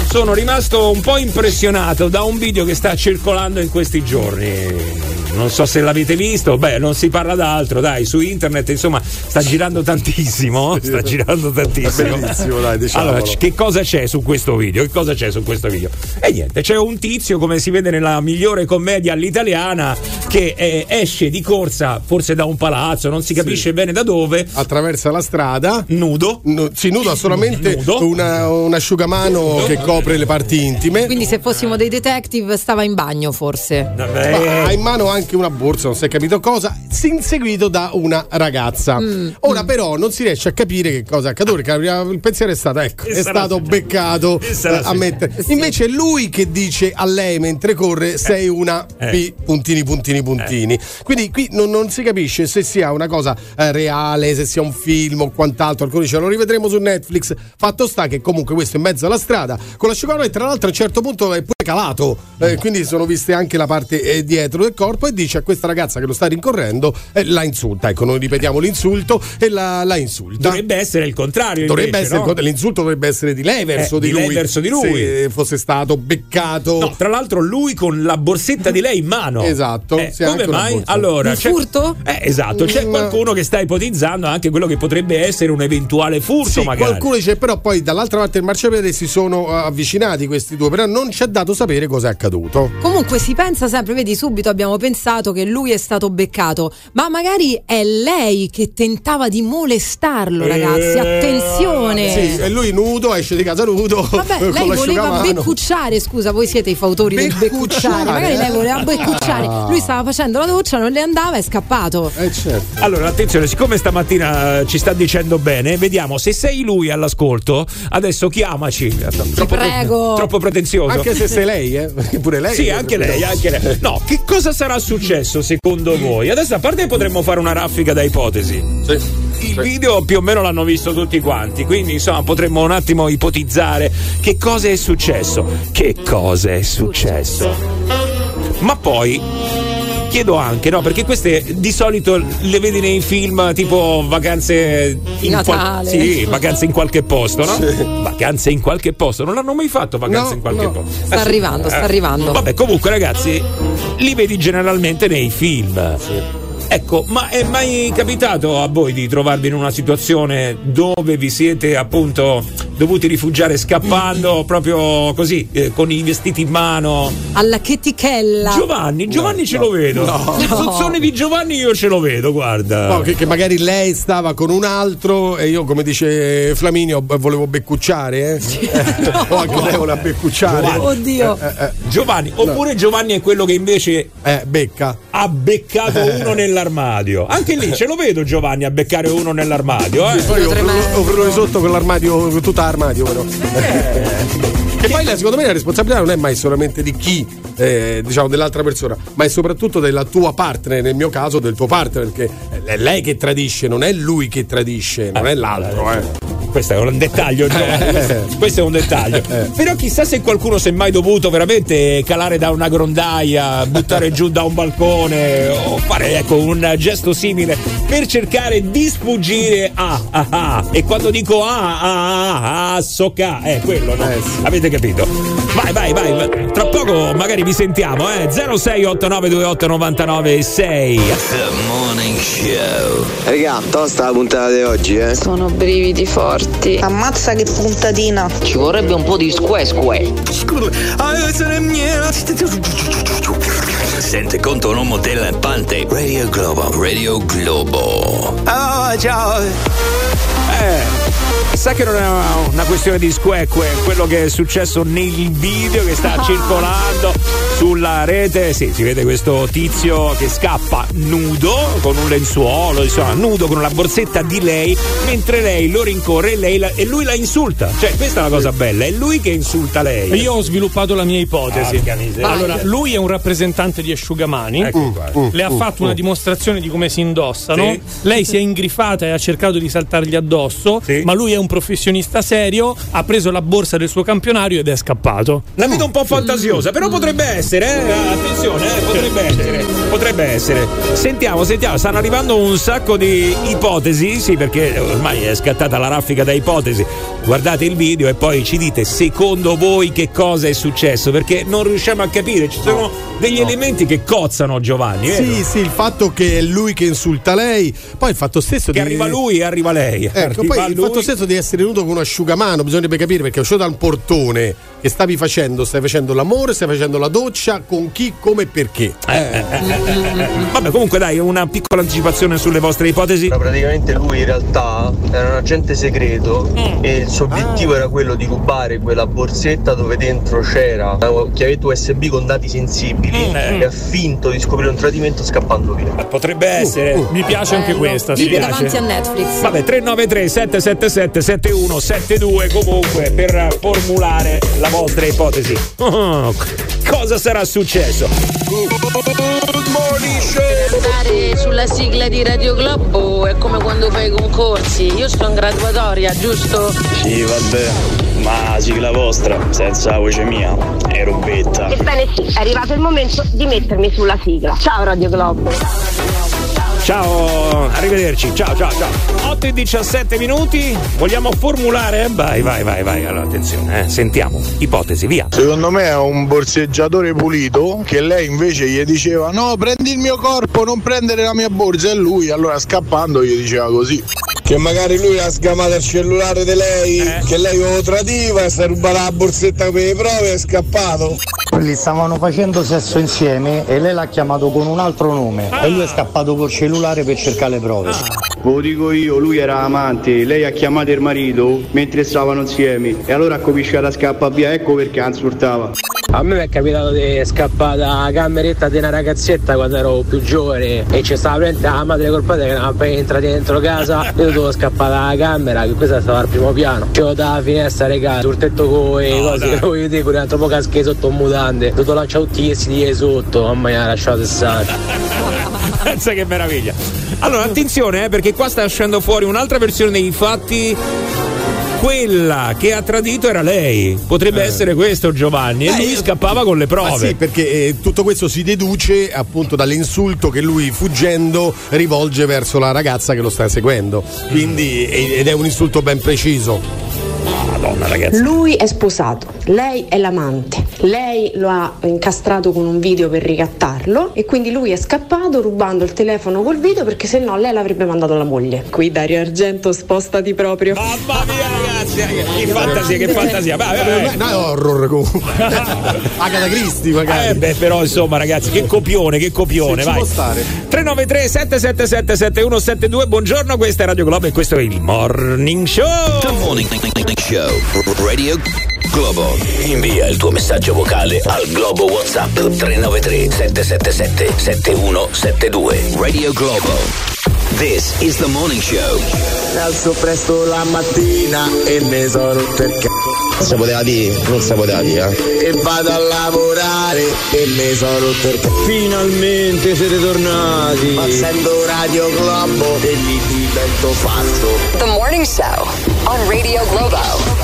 sono rimasto un po' impressionato da un video che sta circolando in questi giorni. Non so se l'avete visto, beh, non si parla d'altro, dai, su internet, insomma, sta girando tantissimo. Sta girando tantissimo. Bellissimo, dai, diciamolo. Allora, c- che cosa c'è su questo video? Che cosa c'è su questo video? E niente, c'è un tizio, come si vede nella migliore commedia all'italiana, che eh, esce di corsa, forse da un palazzo, non si capisce bene da dove. Attraversa la strada. Nudo. sì, nudo ha solamente una- un asciugamano che copre le parti intime. Quindi se fossimo dei detective stava in bagno forse. Ma ha in mano anche una borsa, non si è capito cosa, inseguito da una ragazza. Mm, Ora, però, non si riesce a capire che cosa è accaduto. Perché la il pensiero è stato: ecco, Che è stato successo? beccato eh, a mettere. Invece è lui che dice a lei mentre corre: sei una Eh. P, puntini, puntini, puntini. Quindi qui non, non si capisce se sia una cosa eh, reale, se sia un film o quant'altro. Alcuni dicono: lo rivedremo su Netflix. Fatto sta che comunque questo è in mezzo alla strada con l'asciugamano e tra l'altro a un certo punto è pure calato. Eh, quindi sono viste anche la parte eh, dietro del corpo e dice a questa ragazza che lo sta rincorrendo eh, la insulta. Ecco, noi ripetiamo l'insulto e la, la insulta. Dovrebbe essere il contrario. Dovrebbe invece, essere no? il l'insulto dovrebbe essere di lei verso Eh, di, di lui. verso di lui. Se fosse stato beccato. No, tra l'altro lui con la borsetta di lei in mano. Esatto, Eh, come mai? Allora, Un furto? Eh, esatto, c'è Mm. qualcuno che sta ipotizzando anche quello che potrebbe essere un eventuale furto, Sì, magari. qualcuno dice però poi dall'altra parte del marciapiede si sono eh, avvicinati questi due, però non ci ha dato sapere cosa è accaduto. Comunque si pensa sempre, vedi, subito abbiamo pensato che lui è stato beccato, ma magari è lei che tentava di molestarlo, ragazzi. Attenzione! Sì, e lui nudo, esce di casa nudo. Vabbè, lei voleva beccucciare, scusa, voi siete i fautori del beccucciare. Magari lei voleva beccucciare. Ah. Lui stava facendo la doccia, non le andava, è scappato. Eh certo. Allora, attenzione, siccome stamattina eh, ci sta dicendo bene, vediamo se sei lui all'ascolto, adesso chiamaci. Troppo, prego. troppo pretenzioso. Anche se sei lei, eh? Perché pure lei. Sì, anche lei, anche lei. No, che cosa sarà successo secondo voi? Adesso a parte potremmo fare una raffica da ipotesi. Il video più o meno l'hanno visto tutti quanti, quindi insomma potremmo un attimo ipotizzare che cosa è successo. Che cosa è successo? Ma poi chiedo anche, no, perché queste di solito le vedi nei film tipo vacanze in Natale. sì, vacanze in qualche posto, no? Vacanze in qualche posto, non hanno mai fatto vacanze No, in qualche no. posto. Sta Eh, sì. arrivando, sta Eh. arrivando. Vabbè, comunque ragazzi, li vedi generalmente nei film. Ecco, ma è mai capitato a voi di trovarvi in una situazione dove vi siete appunto dovuti rifugiare scappando proprio così, eh, con i vestiti in mano? Alla chetichella. Giovanni, Giovanni ce lo vedo. no. Il zozzone di Giovanni io ce lo vedo, guarda. No, che, che magari lei stava con un altro e io, come dice Flaminio, volevo beccucciare, eh? o anche lei voleva beccucciare. Giovanni. Oddio. Eh, eh, Giovanni, oppure Giovanni è quello che invece eh, becca. ha beccato uno nell'armadio. Anche lì ce lo vedo Giovanni a beccare uno nell'armadio, eh. Poi ho sotto con l'armadio, tutta l'armadio, però. Che poi la- secondo me la responsabilità non è mai solamente di chi, eh, diciamo, dell'altra persona, ma è soprattutto della tua partner, nel mio caso del tuo partner, perché è lei che tradisce, non è lui che tradisce, non è l'altro, eh. Questo è un dettaglio, Giovanni. Questo, questo è un dettaglio. Però chissà se qualcuno si è mai dovuto veramente calare da una grondaia, buttare giù da un balcone o fare ecco, un gesto simile per cercare di sfuggire a ah, ah. E quando dico ah ah ah, ah so ca, è quello, no? Avete capito? Vai, vai, vai. Tra poco magari vi sentiamo, eh. 068928 99 6. The Morning Show. Raga, tosta la puntata di oggi, eh? Sono brividi forti. Ammazza che puntatina. Ci vorrebbe un po' di sque sque. Sente conto un uomo della Pante. Radio Globo, Radio Globo. Eh, sa che non è una, una questione di squecque, quello che è successo nel video che sta circolando sulla rete. Sì, si vede questo tizio che scappa nudo con un lenzuolo, insomma, nudo con una borsetta di lei, mentre lei lo rincorre e, lei la- e lui la insulta. Cioè, questa è la cosa bella, è lui che insulta lei. Io ho sviluppato la mia ipotesi. Miseria. Allora, lui è un rappresentante di asciugamani. Ecco qua. Le ha fatto una dimostrazione di come si indossano. Sì. Lei si è ingrifata e ha cercato di saltargli addosso. Sì. Ma lui è un professionista serio. Ha preso la borsa del suo campionario ed è scappato. La vedo un po' fantasiosa, però potrebbe essere. essere, eh? attenzione, eh? potrebbe essere, potrebbe essere. Sentiamo, sentiamo, stanno arrivando un sacco di ipotesi, sì, perché ormai è scattata la raffica da ipotesi. Guardate il video e poi ci dite secondo voi che cosa è successo, perché non riusciamo a capire, ci sono degli elementi che cozzano Giovanni. Sì, vero? sì, il fatto che è lui che insulta lei, poi il fatto stesso Che di arriva lui e arriva lei. Ecco, Arriva poi il lui. fatto stesso di essere venuto con un asciugamano, bisognerebbe capire perché è uscito dal portone che stavi facendo, stai facendo l'amore, stai facendo la doccia, con chi, come e perché. Eh, Vabbè, comunque dai, una piccola anticipazione sulle vostre ipotesi. Ma praticamente lui in realtà era un agente segreto e il suo obiettivo era quello di rubare quella borsetta dove dentro c'era una chiavetta USB con dati sensibili e ha finto di scoprire un tradimento scappando via. Potrebbe essere. Mi piace anche questa. Piace. davanti a Netflix. Vabbè, 393 777 7172 comunque per formulare la vostra ipotesi. Oh, cosa sarà successo? Andare sulla sigla di Radio Globo è come quando fai i concorsi. Io sto in graduatoria, giusto? Sì, vabbè, ma sigla vostra, senza voce mia, è robetta. Ebbene sì, è arrivato il momento di mettermi sulla sigla. Ciao Radio Globo. Ciao, arrivederci. Ciao, ciao, ciao. 8 e 17 minuti. Vogliamo formulare? Vai, vai, vai, vai. Allora, attenzione, eh. Sentiamo. Ipotesi, via. Secondo me è un borseggiatore pulito che lei invece gli diceva no prendi il mio corpo non prendere la mia borsa e lui allora scappando gli diceva così. Che magari lui ha sgamato il cellulare di lei, che lei lo tradiva e si è rubata la borsetta per le prove e è scappato. Quelli stavano facendo sesso insieme e lei l'ha chiamato con un altro nome e lui è scappato col cellulare per cercare le prove. Ve lo dico io, lui era amante, lei ha chiamato il marito mentre stavano insieme e allora ha cominciato a scappare via, ecco perché insultava. A me mi è capitato di scappare dalla cameretta di una ragazzetta quando ero più giovane e c'è stava veramente la madre col padre che appena entrati dentro casa io dovevo scappare dalla camera che questa stava al primo piano c'ero dalla finestra regà sul tetto con le cose che voglio dire pure un altro po' casche sotto un mutande dovuto lanciare tutti vestiti di sotto mamma mia lasciate stare Pensa che meraviglia. Allora, attenzione, eh, perché qua sta uscendo fuori un'altra versione dei fatti. Quella che ha tradito era lei. Potrebbe essere questo Giovanni. E lui scappava con le Ma prove. sì, perché eh, tutto questo si deduce appunto dall'insulto che lui fuggendo rivolge verso la ragazza che lo sta seguendo. Quindi, e- ed è un insulto ben preciso. Madonna, ragazzi. Lui è sposato, lei è l'amante. Lei lo ha incastrato con un video per ricattarlo e quindi lui è scappato rubando il telefono col video perché se no lei l'avrebbe mandato alla moglie. Qui Dario Argento spostati proprio. Mamma mia ragazzi, che fantasia, che fantasia. Vai, vai, vai. No, è horror comunque. Agatha Christie magari. Eh beh, però insomma, ragazzi, che copione, che copione, Sì, vai. può stare. 393 777 7172 Buongiorno, questa è Radio Globo e questo è il Morning Show. The Morning Show Radio Globo. Invia il tuo messaggio vocale al Globo WhatsApp 393 777 7172. Radio Globo. This is the morning show. Alzo presto la mattina e ne sono rotto il c***o. Si poteva dire, non si poteva dire. eh. E vado a lavorare e ne sono rotto il c***o. Finalmente siete tornati. Ma sento Radio Globo e li divento fatto. The Morning Show on Radio Globo.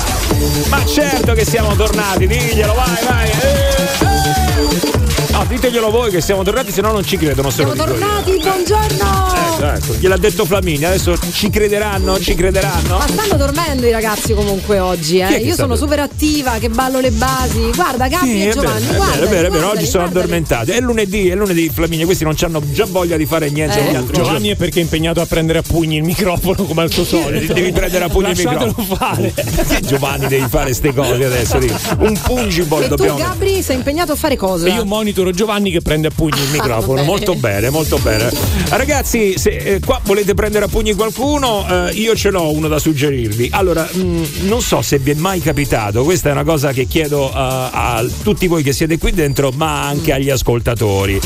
Ma certo che siamo tornati, diglielo, vai, vai. eh, eh. No, diteglielo voi che siamo tornati, se no non ci credono Siamo io. tornati, buongiorno! Ecco, ecco, gliel'ha detto Flaminia, adesso ci crederanno, ci crederanno. Ma stanno dormendo i ragazzi comunque oggi, eh. Io sono dormendo? super attiva, che ballo le basi. Guarda, Gabri Sì, e Giovanni, vero, è guarda. vero, è vero, è vero, oggi sono addormentati. È lunedì, è lunedì, Flaminia, questi non hanno già voglia di fare niente Eh. Giovanni è perché è impegnato a prendere a pugni il microfono come al suo solito. Devi prendere a pugni il Lasciatelo microfono. fare. Giovanni devi fare ste cose adesso. lì. Un pungiball E tu, dobbiamo. Gabri, sei impegnato a fare cosa? E io monitoro Giovanni che prende a pugni il microfono. bene. Molto bene, molto bene. Ragazzi, se eh, qua volete prendere a pugni qualcuno, eh, io ce l'ho uno da suggerirvi. Allora, mh, non so se vi è mai capitato, questa è una cosa che chiedo eh, a tutti voi che siete qui dentro, ma anche agli ascoltatori.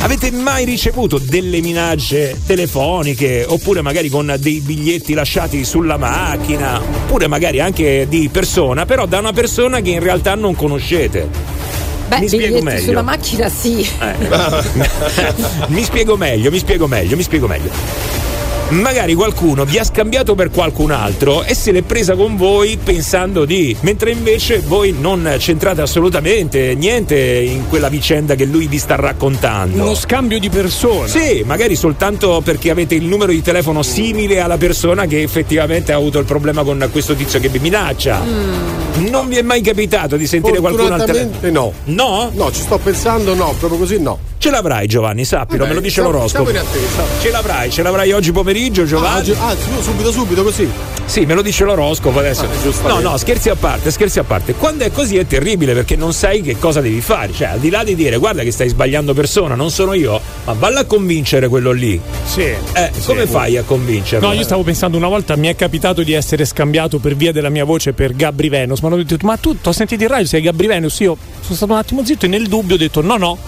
Avete mai ricevuto delle minacce telefoniche oppure magari con dei biglietti lasciati sulla macchina, oppure magari anche di persona, però da una persona che in realtà non conoscete? Beh, mi spiego meglio. sulla macchina sì. Eh. mi spiego meglio, mi spiego meglio, mi spiego meglio. Magari qualcuno vi ha scambiato per qualcun altro e se l'è presa con voi pensando di, mentre invece voi non c'entrate assolutamente niente in quella vicenda che lui vi sta raccontando. Uno scambio di persone. Sì, magari soltanto perché avete il numero di telefono simile alla persona che effettivamente ha avuto il problema con questo tizio che vi minaccia. Non vi è mai capitato di sentire qualcuno al telefono? No. No? No, ci sto pensando, no, proprio così no. Ce l'avrai Giovanni, sappilo, Vabbè, me lo dice siamo- l'oroscopo. siamo in attesa. Ce l'avrai, ce l'avrai oggi pomeriggio Giovanni. Ah, oggi- ah, su- subito, subito così. Sì, me lo dice l'oroscopo adesso. Ah, no, no, scherzi a parte, scherzi a parte. Quando è così è terribile perché non sai che cosa devi fare. Cioè, al di là di dire guarda che stai sbagliando persona, non sono io, ma valla a convincere quello lì. Sì. Eh, come fai a convincerlo? No, io stavo pensando una volta mi è capitato di essere scambiato per via della mia voce per Gabri Venus. Ma hanno detto, ma tu ti ho sentito in radio, sei Gabri Venus? Io sono stato un attimo zitto e nel dubbio ho detto no, no.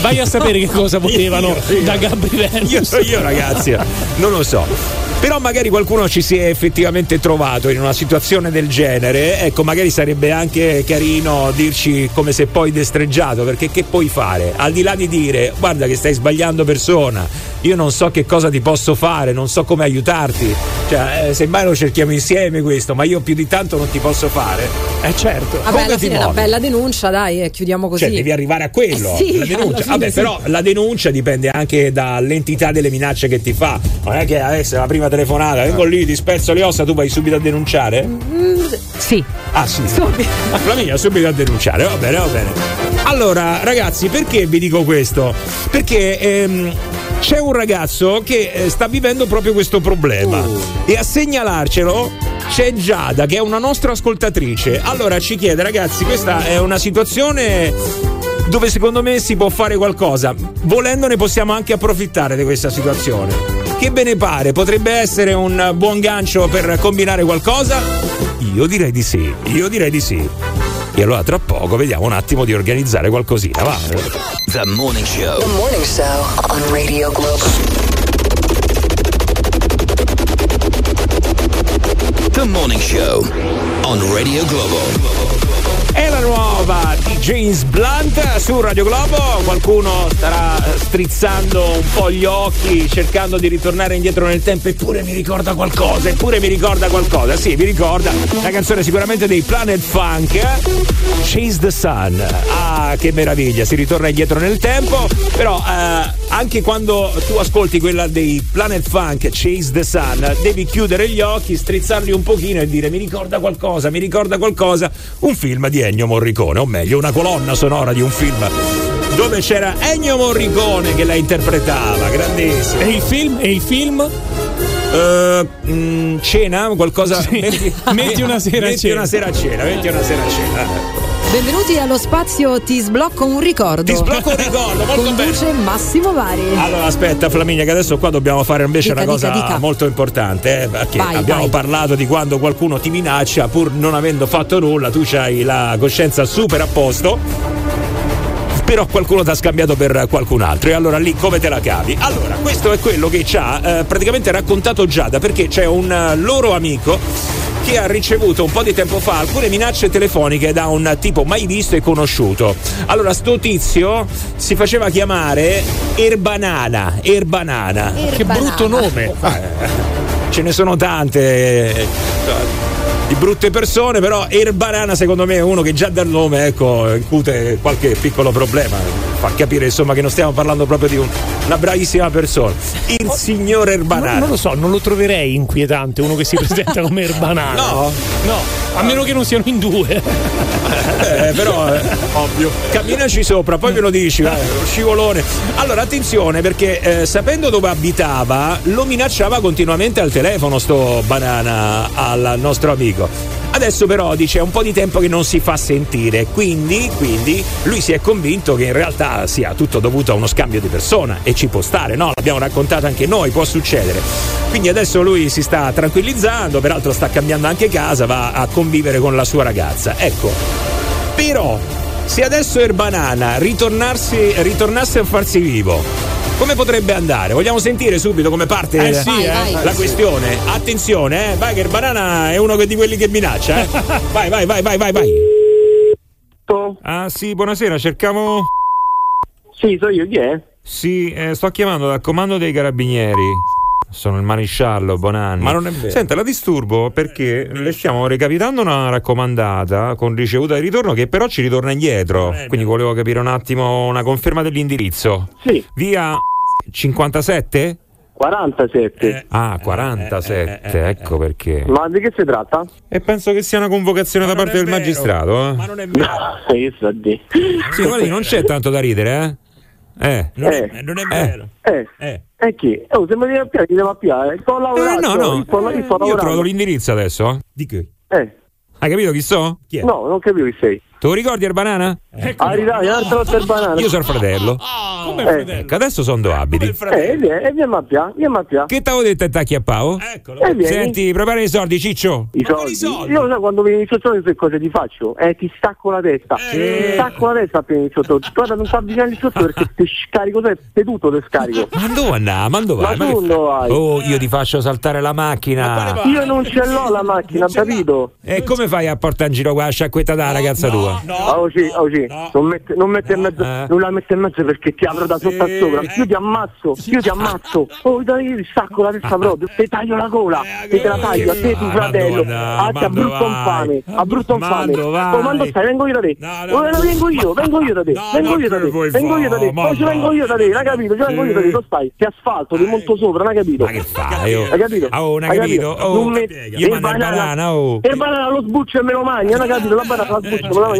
Vai a sapere che cosa volevano Io, io. da Gabri Venus. Io so io, ragazzi, non lo so. Però magari qualcuno ci si è effettivamente trovato in una situazione del genere. Ecco, magari sarebbe anche carino dirci come se poi destreggiato, perché che puoi fare? Al di là di dire guarda che stai sbagliando persona, io non so che cosa ti posso fare, non so come aiutarti. Cioè, eh, semmai lo cerchiamo insieme questo, ma io più di tanto non ti posso fare. Eh certo. Vabbè, alla fine è una bella denuncia, dai, e chiudiamo così. Cioè, devi arrivare a quello. Eh sì, la denuncia. Vabbè, sì. però la denuncia dipende anche dall'entità delle minacce che ti fa. Non è che adesso la prima telefonata, vengo lì, ti spezzo le ossa, tu vai subito a denunciare? Mm, sì. Ah, sì. Subito. Flaminia, subito a denunciare, va bene, va bene. Allora, ragazzi, perché vi dico questo? Perché ehm, c'è un ragazzo che eh, sta vivendo proprio questo problema e a segnalarcelo c'è Giada, che è una nostra ascoltatrice. Allora ci chiede, ragazzi, questa è una situazione dove secondo me si può fare qualcosa. Volendo ne possiamo anche approfittare di questa situazione. Che ve ne pare? Potrebbe essere un buon gancio per combinare qualcosa? Io direi di sì, io direi di sì. E allora tra poco vediamo un attimo di organizzare qualcosina, va? The Morning Show. The Morning Show on Radio Global. The Morning Show on Radio Globo. Di James Blunt su Radio Globo. Qualcuno starà strizzando un po' gli occhi, cercando di ritornare indietro nel tempo. Eppure mi ricorda qualcosa, eppure mi ricorda qualcosa. Sì, mi ricorda la canzone sicuramente dei Planet Funk. Chase the Sun. Ah, che meraviglia! Si ritorna indietro nel tempo. Però eh, anche quando tu ascolti quella dei Planet Funk, Chase the Sun, devi chiudere gli occhi, strizzarli un pochino e dire mi ricorda qualcosa, mi ricorda qualcosa. Un film di Ennio Morricone, o meglio, una colonna sonora di un film dove c'era Ennio Morricone che la interpretava, grandissimo. E il film? E il film? Eh, mm, cena? Qualcosa? Sì. Metti una sera a metti cena. una sera a cena, metti una sera a cena. Benvenuti allo spazio Ti sblocco un ricordo. Ti sblocco un ricordo, molto Conduce Massimo Vari. Allora aspetta Flaminia che adesso qua dobbiamo fare invece Dica, una cosa dica, dica. molto importante eh, perché Vai, abbiamo vai. parlato di quando qualcuno ti minaccia pur non avendo fatto nulla tu hai la coscienza super a posto però qualcuno ti ha scambiato per qualcun altro e allora lì come te la cavi? Allora, questo è quello che ci ha eh, praticamente raccontato Giada perché c'è un eh, loro amico che ha ricevuto un po' di tempo fa alcune minacce telefoniche da un tipo mai visto e conosciuto. Allora, sto tizio si faceva chiamare Erbanana, Erbanana. Che brutto nome. Ce ne sono tante di brutte persone, però Erbanana secondo me è uno che già dal nome ecco, incute qualche piccolo problema. Fa capire insomma che non stiamo parlando proprio di un- una bravissima persona. Il signor Non, Erbanana. non lo so, non lo troverei inquietante uno che si presenta come Erbanana. No? No, a meno che non siano in due. Eh, però eh, ovvio camminaci sopra poi me lo dici lo scivolone allora attenzione perché eh, sapendo dove abitava lo minacciava continuamente al telefono sto banana al nostro amico adesso però dice è un po' di tempo che non si fa sentire. Quindi, quindi lui si è convinto che in realtà sia tutto dovuto a uno scambio di persona e ci può stare no? l'abbiamo raccontato anche noi può succedere. Quindi adesso lui si sta tranquillizzando peraltro sta cambiando anche casa va a convivere con la sua ragazza. Ecco. Però, se adesso Erbanana ritornarsi, ritornasse a farsi vivo, come potrebbe andare? Vogliamo sentire subito come parte Eh la- sì, Vai, eh. vai. la questione? Attenzione, eh, vai che Erbanana è uno che- di quelli che minaccia, eh. vai, vai, vai, vai, vai, vai. Ah sì, buonasera, cercamo... Sì, so io chi è? Sì, eh, sto chiamando dal comando dei carabinieri. Sono il maresciallo Bonanni. Ma non è vero. Senta, la disturbo perché le stiamo recapitando una raccomandata con ricevuta di ritorno che però ci ritorna indietro. Quindi volevo capire un attimo una conferma dell'indirizzo. Sì. Via 57? 47. Ah, 47, ecco perché. Ma di che si tratta? E penso che sia una convocazione da parte del magistrato, eh? Ma non è vero. che sta di? Sì, guardi, non c'è tanto da ridere, eh? Eh, Non è- non è vero. Eh. E chi? Oh, se mi devi appiare, ti devo appiare. Sto lavorando. Eh, no, no. Sto, sto Io ho trovato lavorando. l'indirizzo adesso. Di che? Eh. Hai capito chi so? Chi No, non capivo chi sei. Te lo ricordi il banana? Ah, ridai, un'altra volta il banana. Io sono il fratello. Come il fratello? Ecco, adesso sono dove abiti. Eh, vieni, e vieni a pià, vieni a pià. Che t'avevo detto e tacchi a Pao? Eh, vieni. Senti, prepara i soldi, Ciccio. I soldi. Io lo so quando vieni sotto che cosa ti faccio? Eh, ti stacco la testa. Ti stacco la testa appena vieni sotto. Guarda, non sta avvicinare sotto perché ti scarico te, tutto te scarico. Ma dove andà? Ma dove vai? Ma tu dove vai? Oh, io ti faccio saltare la macchina. Io non ce l'ho la macchina, capito? E come fai a portare in giro qua la sciacquetta da ragazza tua? Oh, sì, oh, sì. Non, mette, non mette in mezzo, non la mette in mezzo perché ti apro da sotto a sopra. Io ti ammazzo, io ti ammazzo. Oh, dai, io ti stacco la testa proprio. Ti taglio la gola, e te la taglio a te, tuo fratello. Ah, ti a brutto infame, a brutto infame. Mando, vai. Oh, stai, vengo io da te. Oh, no, vengo io, vengo io da te. Vengo io da te. Vengo io da te. Oh, ci vengo io da te, hai capito? Ci vengo io da te. Dove stai? Ti asfalto, ti monto sopra, non hai capito? Ma che fai? oh? Hai capito? Oh, non hai capito? Oh, io il mando il banana, oh. E il banana lo sbuccio e me lo mangia, non hai capito? La banana la sbuccio me la mangia.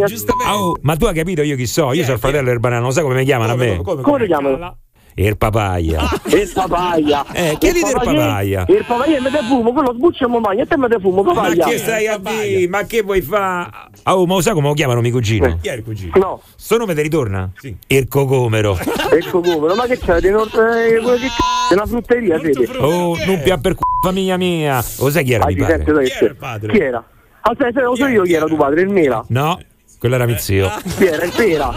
Oh, ma tu hai capito io chi so? Io sono il fratello del banana, non sai come mi chiamano a me? Come ti chiamano? Il papaya. Il papaya. Eh, chiedi del papaya. Il papaya mi dà fumo, quello sbuccio e mi mangia, e te mi dà fumo, Ma papaya. che stai a dire? Ma che vuoi fare? Oh, ma lo sai come lo chiamano mio cugino? Chi è il cugino? No. Sto nome ti ritorna? Sì. Il cocomero. Ecco come, ma che c'è? Di nord- eh, quello che c***o? È una frutteria, siete? Oh, non pia per c***o, famiglia mia. Lo sai chi era Ah, mio ti senti, padre? sai che- Chi era? Aspetta, lo so io chi era tuo padre, il Mela. No, quello era mio zio. Chi era? Il Pera.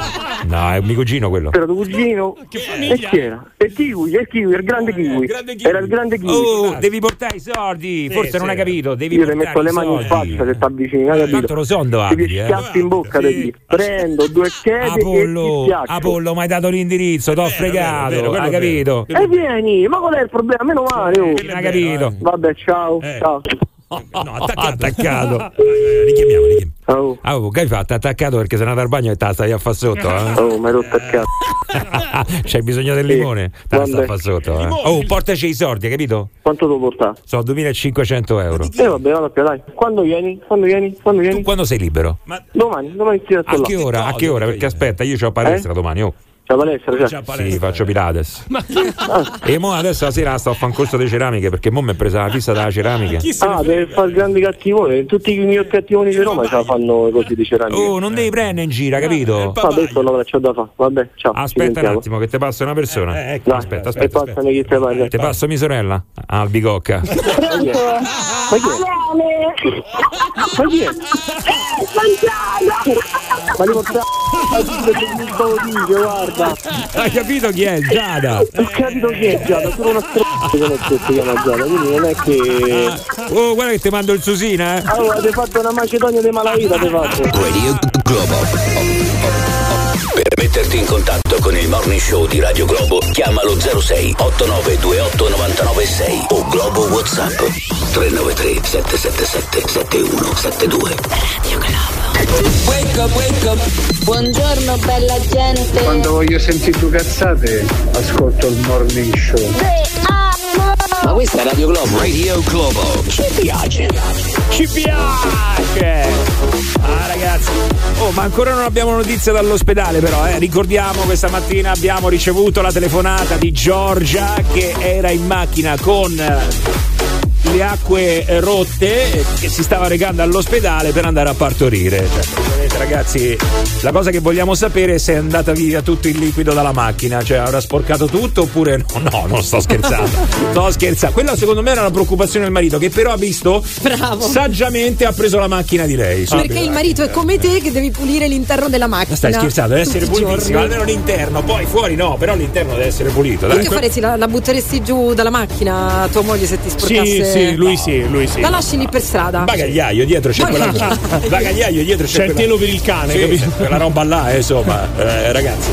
No, è mio cugino quello. Era tuo cugino. E chi era? Il Kiwi, il Kiwi, il grande Kiwi. Era il grande Kiwi. Oh, devi portare i soldi. Forse non hai capito. Devi Io ti portare metto le mani in faccia se ti avvicini, capito? Tanto lo so dove Ti abiti, eh. schiaffi in bocca da lì. Prendo due e ti Apollo, schiaccio. Apollo, mi hai dato l'indirizzo, t'ho fregato, vero, quello hai capito? E vieni, ma qual è il problema? Meno male, oh. Hai capito? Vabbè, ciao, ciao. No, attaccato. Richiamiamo, richiamiamo. Oh. Ah, oh, che hai fatto? Attaccato perché sei andato al bagno e te la stai a fa sotto, eh? Oh, mi hai rotto il cazzo. C'hai bisogno del limone? Te la sta a Vabbè. fa sotto, eh? Oh, portaci i soldi, hai capito? Quanto devo portare? Sono 2500 euro. Eh vabbè, vado a più, dai. Quando vieni? Quando vieni? Quando vieni? Quando sei libero? Domani, domani ti A che ora? A che ora? Perché aspetta, io ho palestra domani, oh. C'è palestra, c'è? Sì, faccio Pilates. E mo adesso la sera sto a fare un corso di ceramiche perché mo mi è presa la fissa dalla ceramica. Ah, deve fare il grande cattivone. Tutti i miei cattivoni di Roma ce la fanno così di ceramica. Oh, non devi prendere in giro, capito? Vabbè, sono la c'ho da fare. Vabbè, ciao. ci Aspetta un attimo che ti passa una persona. Dai, aspetta, E aspetta. passami chi te parla. Ti passo mia sorella? Ah, Albicocca. Ma chi è? Ma chi è? Ma devo dire, guarda. Hai capito chi è? Giada. Ho capito chi è Giada, sono una stronza che non si chiama Giada, quindi non è che... Oh, guarda che ti mando il Susina, eh. Allora, ti fatto una macedonia di malavita, ti fatto. Radio Globo. Per metterti in contatto con il Morning Show di Radio Globo, chiamalo 06 8928 996 o Globo WhatsApp 393 777 7172. Radio Wake up, wake up. Buongiorno bella gente. Quando voglio sentire due cazzate, ascolto il morning show. Ma questa è Radio Globo. Radio Globo. Ci piace. Ci piace! Ah ragazzi, oh ma ancora non abbiamo notizie dall'ospedale però, eh. ricordiamo questa mattina abbiamo ricevuto la telefonata di Giorgia che era in macchina con eh, le acque rotte che si stava recando all'ospedale per andare a partorire. Cioè, ragazzi, la cosa che vogliamo sapere è se è andata via tutto il liquido dalla macchina, cioè avrà sporcato tutto oppure no, no, non sto scherzando. sto scherzando. Quella secondo me era la preoccupazione del marito che però ha visto Bravo. saggiamente ha preso la macchina di lei. Perché il marito è come te che devi pulire l'interno della macchina. Ma stai scherzando, deve essere pulitissimo, almeno l'interno, poi fuori no, però l'interno deve essere pulito. Tu Dai. che faresti? La, la butteresti giù dalla macchina tua moglie se ti sporcasse? Sì, sì, lui sì, lui sì. La lasci lì per strada. Bagagliaio dietro c'è quella. Bagagliaio dietro c'è, C'è il telo per il cane, Sì, capito? Quella roba là, eh, insomma, eh, ragazzi.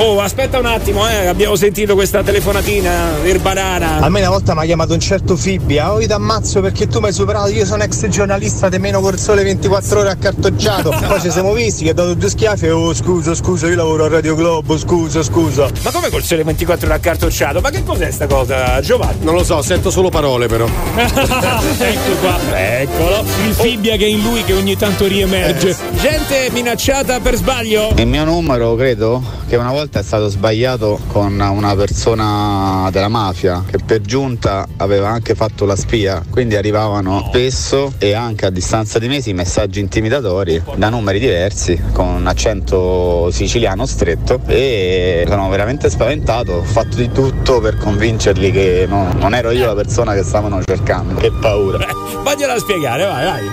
Oh, aspetta un attimo, eh, abbiamo sentito questa telefonatina per banana. A me una volta mi ha chiamato un certo Fibbia, oh io ti ammazzo perché tu mi hai superato, io sono ex giornalista di meno col sole 24 ore accartocciato. Poi ci siamo visti che ha dato due schiaffi e oh scusa, scusa, io lavoro a Radio Globo, scusa, scusa. Ma come col sole 24 ore accartocciato? Ma che cos'è sta cosa, Giovanni? Non lo so, sento solo parole però. ecco qua. Eccolo. Il fibbia che è in lui che ogni tanto riemerge. Gente minacciata per sbaglio. Il mio numero credo che una volta è stato sbagliato con una persona della mafia che per giunta aveva anche fatto la spia, quindi arrivavano spesso e anche a distanza di mesi messaggi intimidatori da numeri diversi con un accento siciliano stretto e sono veramente spaventato, ho fatto di tutto per convincerli che no- non ero io la persona che stavano cercando. Che paura. Vagliela spiegare, vai, vai.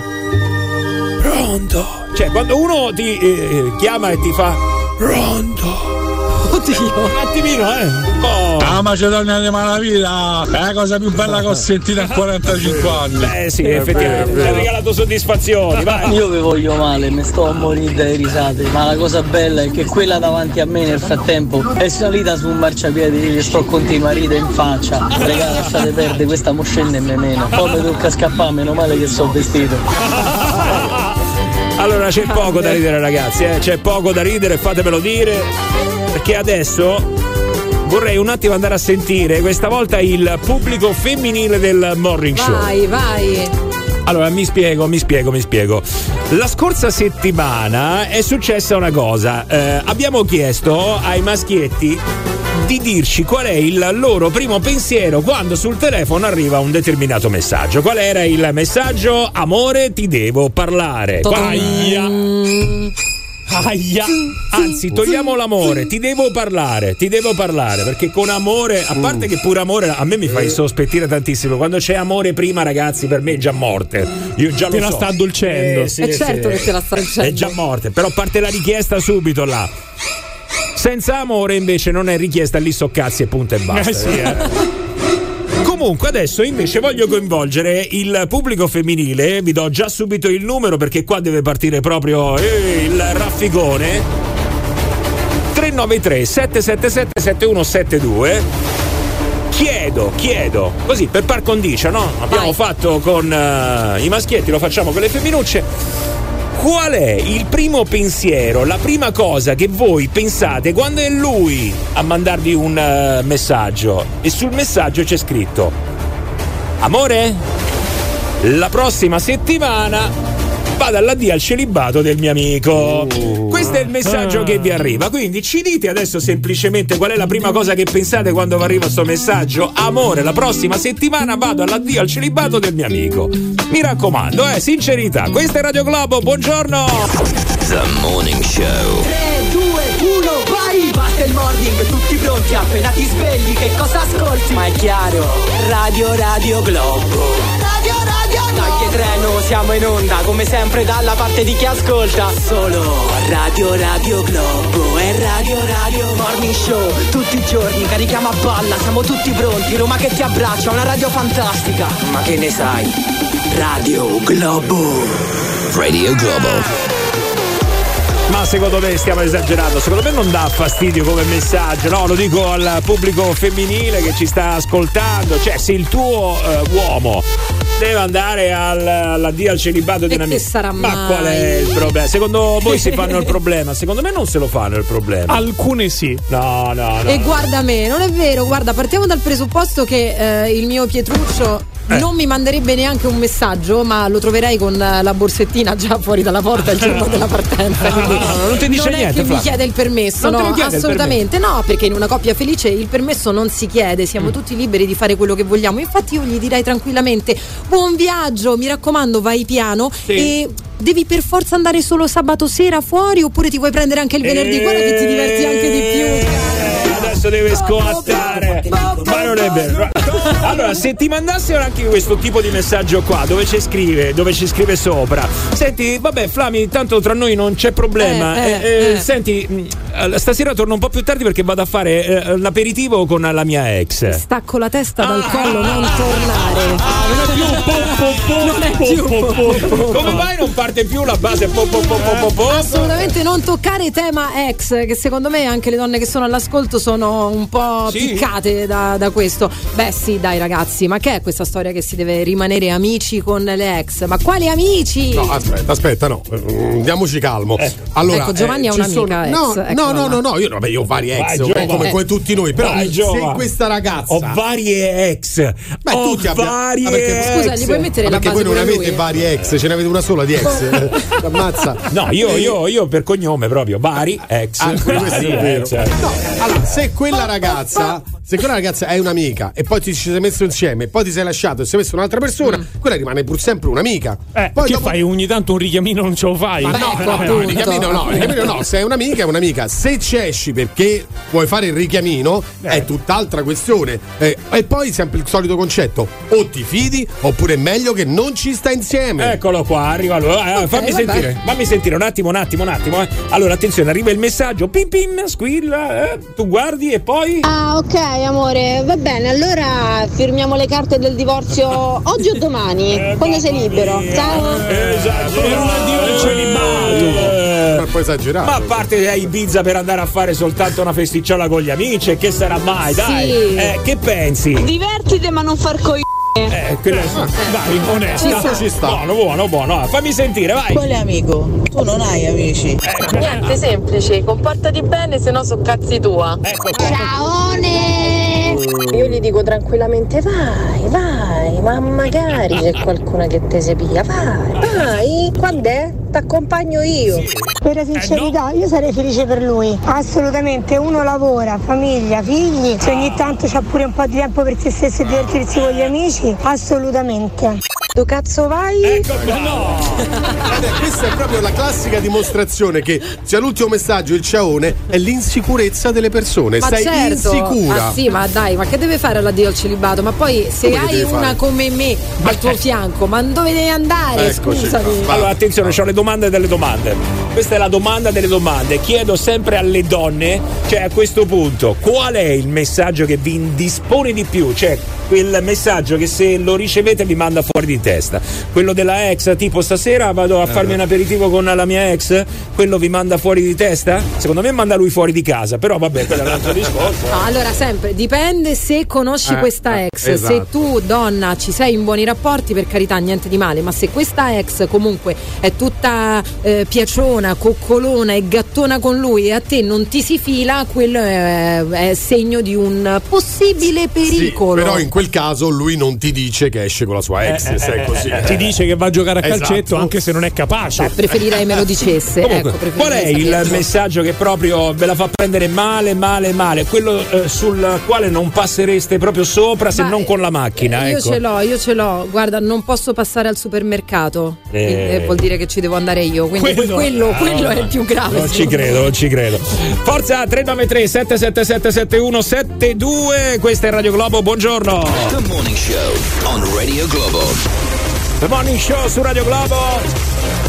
Pronto. Cioè, quando uno ti eh, chiama e ti fa pronto. Oddio. Un attimino, eh. Oh. La Macedonia di Malavita è la cosa più bella che ho sentito in 45 anni. Beh sì, effettivamente. Ci ha regalato soddisfazioni, vai. Io vi voglio male, mi sto a morire dalle risate, ma la cosa bella è che quella davanti a me nel frattempo è salita su un marciapiede e gli sto continua a ridere in faccia. Regà, lasciate perdere, questa mo scende e me meno. Poi mi tocca scappare, meno male che sono vestito. Allora c'è poco da ridere ragazzi, eh? c'è poco da ridere, fatemelo dire, perché adesso vorrei un attimo andare a sentire questa volta il pubblico femminile del morning show. Vai, vai. Allora, mi spiego, mi spiego, mi spiego. La scorsa settimana è successa una cosa. Eh, abbiamo chiesto ai maschietti di dirci qual è il loro primo pensiero quando sul telefono arriva un determinato messaggio. Qual era il messaggio? Amore, ti devo parlare. Aia. Aia. Anzi, togliamo l'amore, ti devo parlare, ti devo parlare, perché con amore, a parte che pure amore a me mi fai sospettire tantissimo, quando c'è amore prima ragazzi per me è già morte. Io già Te lo la so. sta addolcendo. Eh, sì, È certo sì. che te la sta dicendo. È già morte, però parte la richiesta subito là. Senza amore invece non è richiesta lì so cazzi e punto e basta. Eh sì, eh. Comunque adesso invece voglio coinvolgere il pubblico femminile, vi do già subito il numero perché qua deve partire proprio eh, il raffigone. 393 777 7172 Chiedo, chiedo, così per par condicio, no? Abbiamo fatto con eh, i maschietti, lo facciamo con le femminucce. Qual è il primo pensiero, la prima cosa che voi pensate quando è lui a mandarvi un eh, messaggio? E sul messaggio c'è scritto Amore, la prossima settimana vado all'addio al celibato del mio amico. Questo è il messaggio che vi arriva. Quindi ci dite adesso semplicemente qual è la prima cosa che pensate quando vi arriva questo messaggio. Amore, la prossima settimana vado all'addio al celibato del mio amico. Mi raccomando, eh, sincerità. Questa è Radio Globo, buongiorno. The Morning Show. 3, 2, 1, vai! Basta il morning, tutti pronti, appena ti svegli, che cosa ascolti? Ma è chiaro, Radio Radio Globo. Siamo in onda, come sempre dalla parte di chi ascolta. Solo Radio Radio Globo e Radio Radio Morning Show. Tutti i giorni carichiamo a balla, siamo tutti pronti. Roma che ti abbraccia, una radio fantastica. Ma che ne sai? Radio Globo. Radio Globo. Ma secondo me stiamo esagerando, secondo me non dà fastidio come messaggio, no? Lo dico al pubblico femminile che ci sta ascoltando, cioè se il tuo eh, uomo deve andare al, all'addio al celibato di una sarà Ma mai? qual è il problema? Secondo voi si fanno il problema? Secondo me non se lo fanno il problema. Alcune sì. No, no, no. E guarda me, non è vero, guarda, partiamo dal presupposto che eh, il mio Pietruccio Eh. non mi manderebbe neanche un messaggio, ma lo troverei con eh, la borsettina già fuori dalla porta il giorno della partenza. quindi no, no, non ti dice non niente, è che mi chiede il permesso, Non no, assolutamente no, perché in una coppia felice il permesso non si chiede, Mm. siamo tutti liberi di fare quello che vogliamo. Infatti io gli direi tranquillamente buon viaggio, mi raccomando, vai piano e devi per forza andare solo sabato sera fuori oppure ti vuoi prendere anche il venerdì, guarda che ti diverti anche di più. Eh, Adesso deve scoattare. Ma non è vero. Allora, se ti mandassero anche questo tipo di messaggio qua, dove ci scrive, dove ci scrive sopra. Senti, vabbè, Flami, tanto tra noi non c'è problema. Eh, eh, Eh, eh, eh. Senti, eh, stasera torno un po' più tardi perché vado a fare eh, l'aperitivo con la mia ex. Stacco la testa dal Ah. collo, non tornare. non è più. Come mai non parte più la base po, po, po, po, po, Assolutamente non toccare tema ex, che secondo me anche le donne che sono all'ascolto sono un po' Sì? piccate da, da questo. Beh sì, dai ragazzi, ma che è questa storia che si deve rimanere amici con le ex? Ma quali amici? No, aspetta, aspetta, no. Mm, Diamoci calmo. Allora, Ecco, Giovanni eh, ci un'amica sono- ex, No, eccola no, no, no, no, io, vabbè, io ho vari ex, Vai, Giova. come, come tutti noi. Però Vai, se questa ragazza. Ho varie ex. Beh, Ho tutti abbiamo. varie Ah, perché- ex. Scusa, gli puoi mettere Ma la perché base voi non avete lui? vari ex, ce ne avete una sola di ex. Ammazza. No, io, io, io per cognome proprio, vari ex. Ah, questo è vari vero. ex. No, allora, se quella ragazza, se quella ragazza è un'amica e poi ti ci sei messo insieme, e poi ti sei lasciato e sei messo un'altra persona, quella rimane pur sempre un'amica. Eh, poi che dopo- fai ogni tanto un richiamino non ce lo fai? Ma no, no, no, il richiamino no, richiamino no, se è un'amica è un'amica, se ci esci perché vuoi fare il richiamino è tutt'altra questione. Eh, e poi sempre il solito concetto, o ti fidi oppure è meglio che non ci sta insieme. Eccolo qua, arriva lui. Eh, eh, fammi vabbè. sentire, fammi sentire un attimo, un attimo, un attimo. eh. Allora, attenzione, arriva il messaggio, pim pim, squilla, eh, tu guardi e poi. Ah, ok, amore, va bene. Allora firmiamo le carte del divorzio oggi o domani, quando sei libero. Ciao. Esatto. Per un addio al celibato. Ma poi esagerato. Ma a parte a Ibiza per andare a fare soltanto una festicciola con gli amici, e che sarà mai, dai? Sì. Eh, che pensi? Divertiti ma non far coglione. Eh, quello Dai, onesta. Ci sta. Ci sta. Buono, buono, buono. Ah, Fammi sentire, vai. Quale amico? Tu non hai amici. Niente, semplice, comportati bene, se no so cazzi tua. Ciaone! Io gli dico tranquillamente vai, vai, ma magari c'è qualcuna che te sepia, vai, vai, quando è? T'accompagno io. Per la sincerità, io sarei felice per lui. Assolutamente, uno lavora, famiglia, figli, se ogni tanto c'ha pure un po' di tempo per se stesso e divertirsi con gli amici, assolutamente. Tu cazzo vai? Ecco, Guarda, questa è proprio la classica dimostrazione che sia l'ultimo messaggio il ciaone è l'insicurezza delle persone. Ma Sei certo, insicura. ma sì, ma dai, ma che deve fare l'addio al celibato? Ma poi se Come hai una fare? come me al tuo fianco, ma dove devi andare? Eccoci Scusami. qua. Allora, attenzione, ho le domande delle domande. Questa è la domanda delle domande. Chiedo sempre alle donne, cioè a questo punto, qual è il messaggio che vi indispone di più? Cioè, quel messaggio che se lo ricevete vi manda fuori di testa. Quello della ex, tipo stasera vado a farmi un aperitivo con la mia ex, quello vi manda fuori di testa? Secondo me manda lui fuori di casa, però vabbè, quello è un altro discorso. No, allora sempre dipende se conosci Eh, questa eh, ex. esatto. Se tu, donna, ci sei in buoni rapporti, per carità, niente di male. Ma se questa ex comunque è tutta eh, piaciona, coccolona e gattona con lui e a te non ti si fila, quello è, è segno di un possibile Sì, pericolo. però in quel caso lui non ti dice che esce con la sua ex, Eh, se è eh, così. eh, ti dice che va a giocare a Esatto. calcetto anche se non è capace. preferirei me lo dicesse. Comunque, ecco, qual è il messaggio che proprio ve la fa prendere male, male, male? Quello eh, sul quale non passereste proprio sopra se Ma, non con la macchina. Io ecco. ce l'ho, io ce l'ho. Guarda, non posso passare al supermercato. Eh. Eh, vuol dire che ci devo andare io. Quindi quello, quello, Ah, quello è il più grave. Non ci me. credo, non ci credo. Forza 393 777 7172. Questa è Radio Globo, buongiorno. The Morning Show on Radio Globo. The Morning Show su Radio Globo.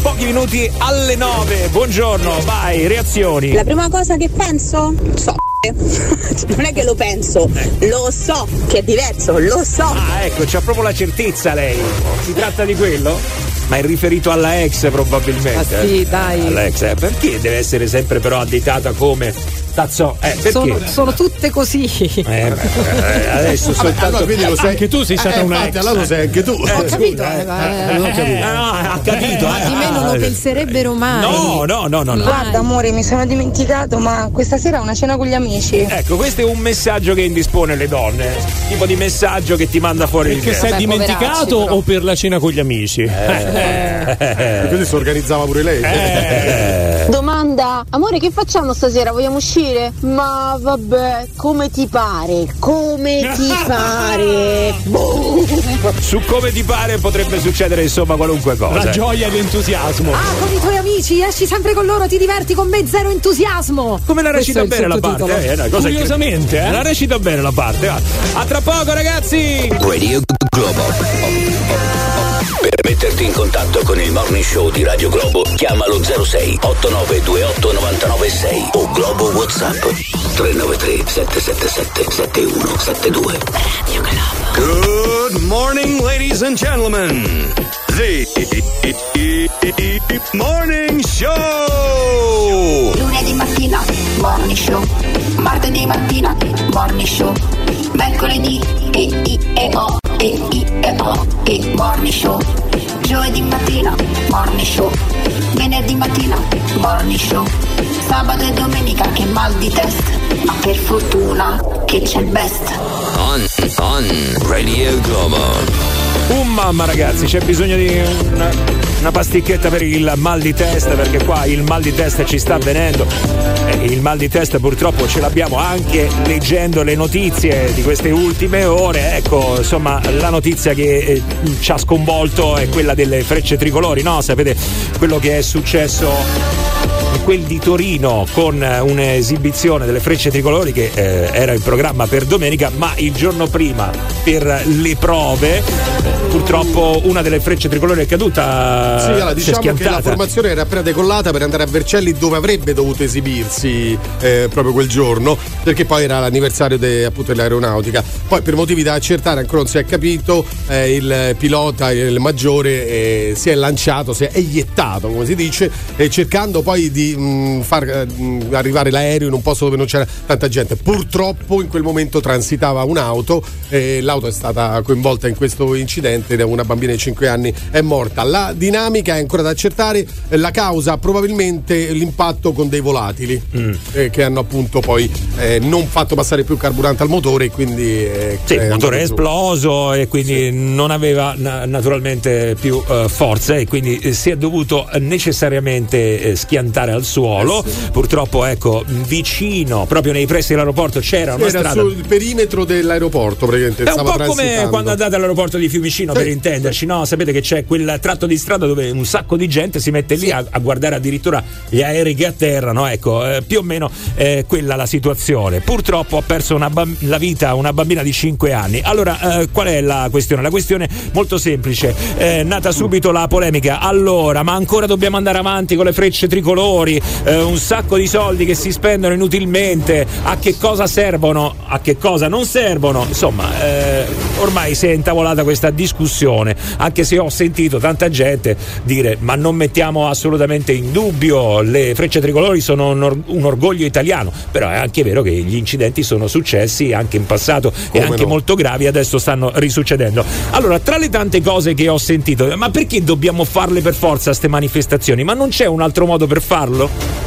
Pochi minuti alle 9. Buongiorno, vai, reazioni. La prima cosa che penso? So. Non è che lo penso, lo so che è diverso, lo so. Ah, ecco, c'ha proprio la certezza lei. Si tratta di quello? Ma è riferito alla ex probabilmente. Ah, sì, eh? dai. Alla ex, eh. Perché deve essere sempre però additata come tazzo? Eh, perché? Sono, sono tutte così. Eh, beh, eh, adesso Vabbè, soltanto allora, quindi lo sei- Anche tu sei Eh, stata eh, una infatti, allora lo sei anche tu. Ho capito, eh, ma- non ho capito. Eh, ha capito. Ma eh. di me non lo penserebbero mai. No, no, no, no, no. Guarda amore, mi sono dimenticato, ma questa sera ho una cena con gli amici. Ecco, questo è un messaggio che indispone le donne. Tipo di messaggio che ti manda fuori Perché testa. sei dimenticato o per la cena con gli amici? E quindi si organizzava pure lei. Domanda, amore che facciamo stasera? Vogliamo uscire? Ma vabbè, come ti pare? Come ti pare? Boh. Su come ti pare potrebbe succedere insomma qualunque cosa. La gioia e l'entusiasmo. Ah, con i tuoi amici, esci sempre con loro, ti diverti con me, zero entusiasmo. Come la recita bene la parte? eh, una cosa Curiosamente, che... eh? La recita bene la parte. va. A tra poco, ragazzi! Radio Globo. Per metterti in contatto con il Morning Show di Radio Globo, chiamalo 06 8928 996 o Globo WhatsApp 393 777 7172. Radio Globo. Good morning, ladies and gentlemen. The Morning Show. show. Martedì mattina, morning show. Mercoledì, e i e o, e i e o, e morning show. Giovedì mattina, morning show. Venerdì mattina, morning show. Sabato e domenica che mal di testa, ma per fortuna che c'è il best. On, on Radio Globo. Un mamma ragazzi, c'è bisogno di una, una pasticchetta per il mal di testa perché qua il mal di testa ci sta avvenendo. E il mal di testa purtroppo ce l'abbiamo anche leggendo le notizie di queste ultime ore. Ecco, insomma, la notizia che eh, ci ha sconvolto è quella delle frecce tricolori, no? Sapete quello che è successo quel di Torino con eh, un'esibizione delle frecce tricolori che eh, era in programma per domenica, ma il giorno prima per le prove purtroppo una delle frecce tricolori è caduta. Sì, allora, diciamo che la formazione era appena decollata per andare a Vercelli dove avrebbe dovuto esibirsi eh, proprio quel giorno, perché poi era l'anniversario de- appunto dell'aeronautica. Poi per motivi da accertare ancora non si è capito, eh, il pilota, il maggiore, eh, si è lanciato, si è eiettato, come si dice, eh, cercando poi di mh, far eh, mh, arrivare l'aereo in un posto dove non c'era tanta gente. Purtroppo in quel momento transitava un'auto e l'auto è stata coinvolta in questo incidente ed una bambina di 5 anni è morta. La dinamica è ancora da accertare, eh, la causa probabilmente l'impatto con dei volatili eh, che hanno appunto poi eh, non fatto passare più carburante al motore e quindi eh, Sì, il motore è esploso e quindi non aveva na- naturalmente più eh, forza e quindi si è dovuto necessariamente schiantare al suolo. Purtroppo, ecco, vicino, proprio nei pressi dell'aeroporto c'era una Era strada. sul perimetro dell'aeroporto praticamente. È un po' come quando andate all'aeroporto di Fiumicino per intenderci, no? Sapete che c'è quel tratto di strada dove un sacco di gente si mette lì a, a guardare addirittura gli aerei che atterrano, ecco, eh, più o meno è quella la situazione. Purtroppo ha perso bam- la vita una bambina di 5 anni. Allora, eh, qual è la questione? La questione molto semplice, è nata subito la polemica. Allora, ma ancora dobbiamo andare avanti con le frecce tricolori, eh, un sacco di soldi che si spendono inutilmente, a che cosa servono, a che cosa non servono, insomma, eh, ormai si è intavolata questa discussione, anche se ho sentito tanta gente dire ma non mettiamo assolutamente in dubbio, le frecce tricolori sono un, or- un orgoglio italiano, però è anche vero che gli incidenti sono successi anche in passato e Come anche no. molto gravi, adesso stanno risuccedendo. Allora, tra le tante cose che ho sentito, ma perché dobbiamo farle per forza queste manifestazioni? Ma non c'è un altro modo per farlo?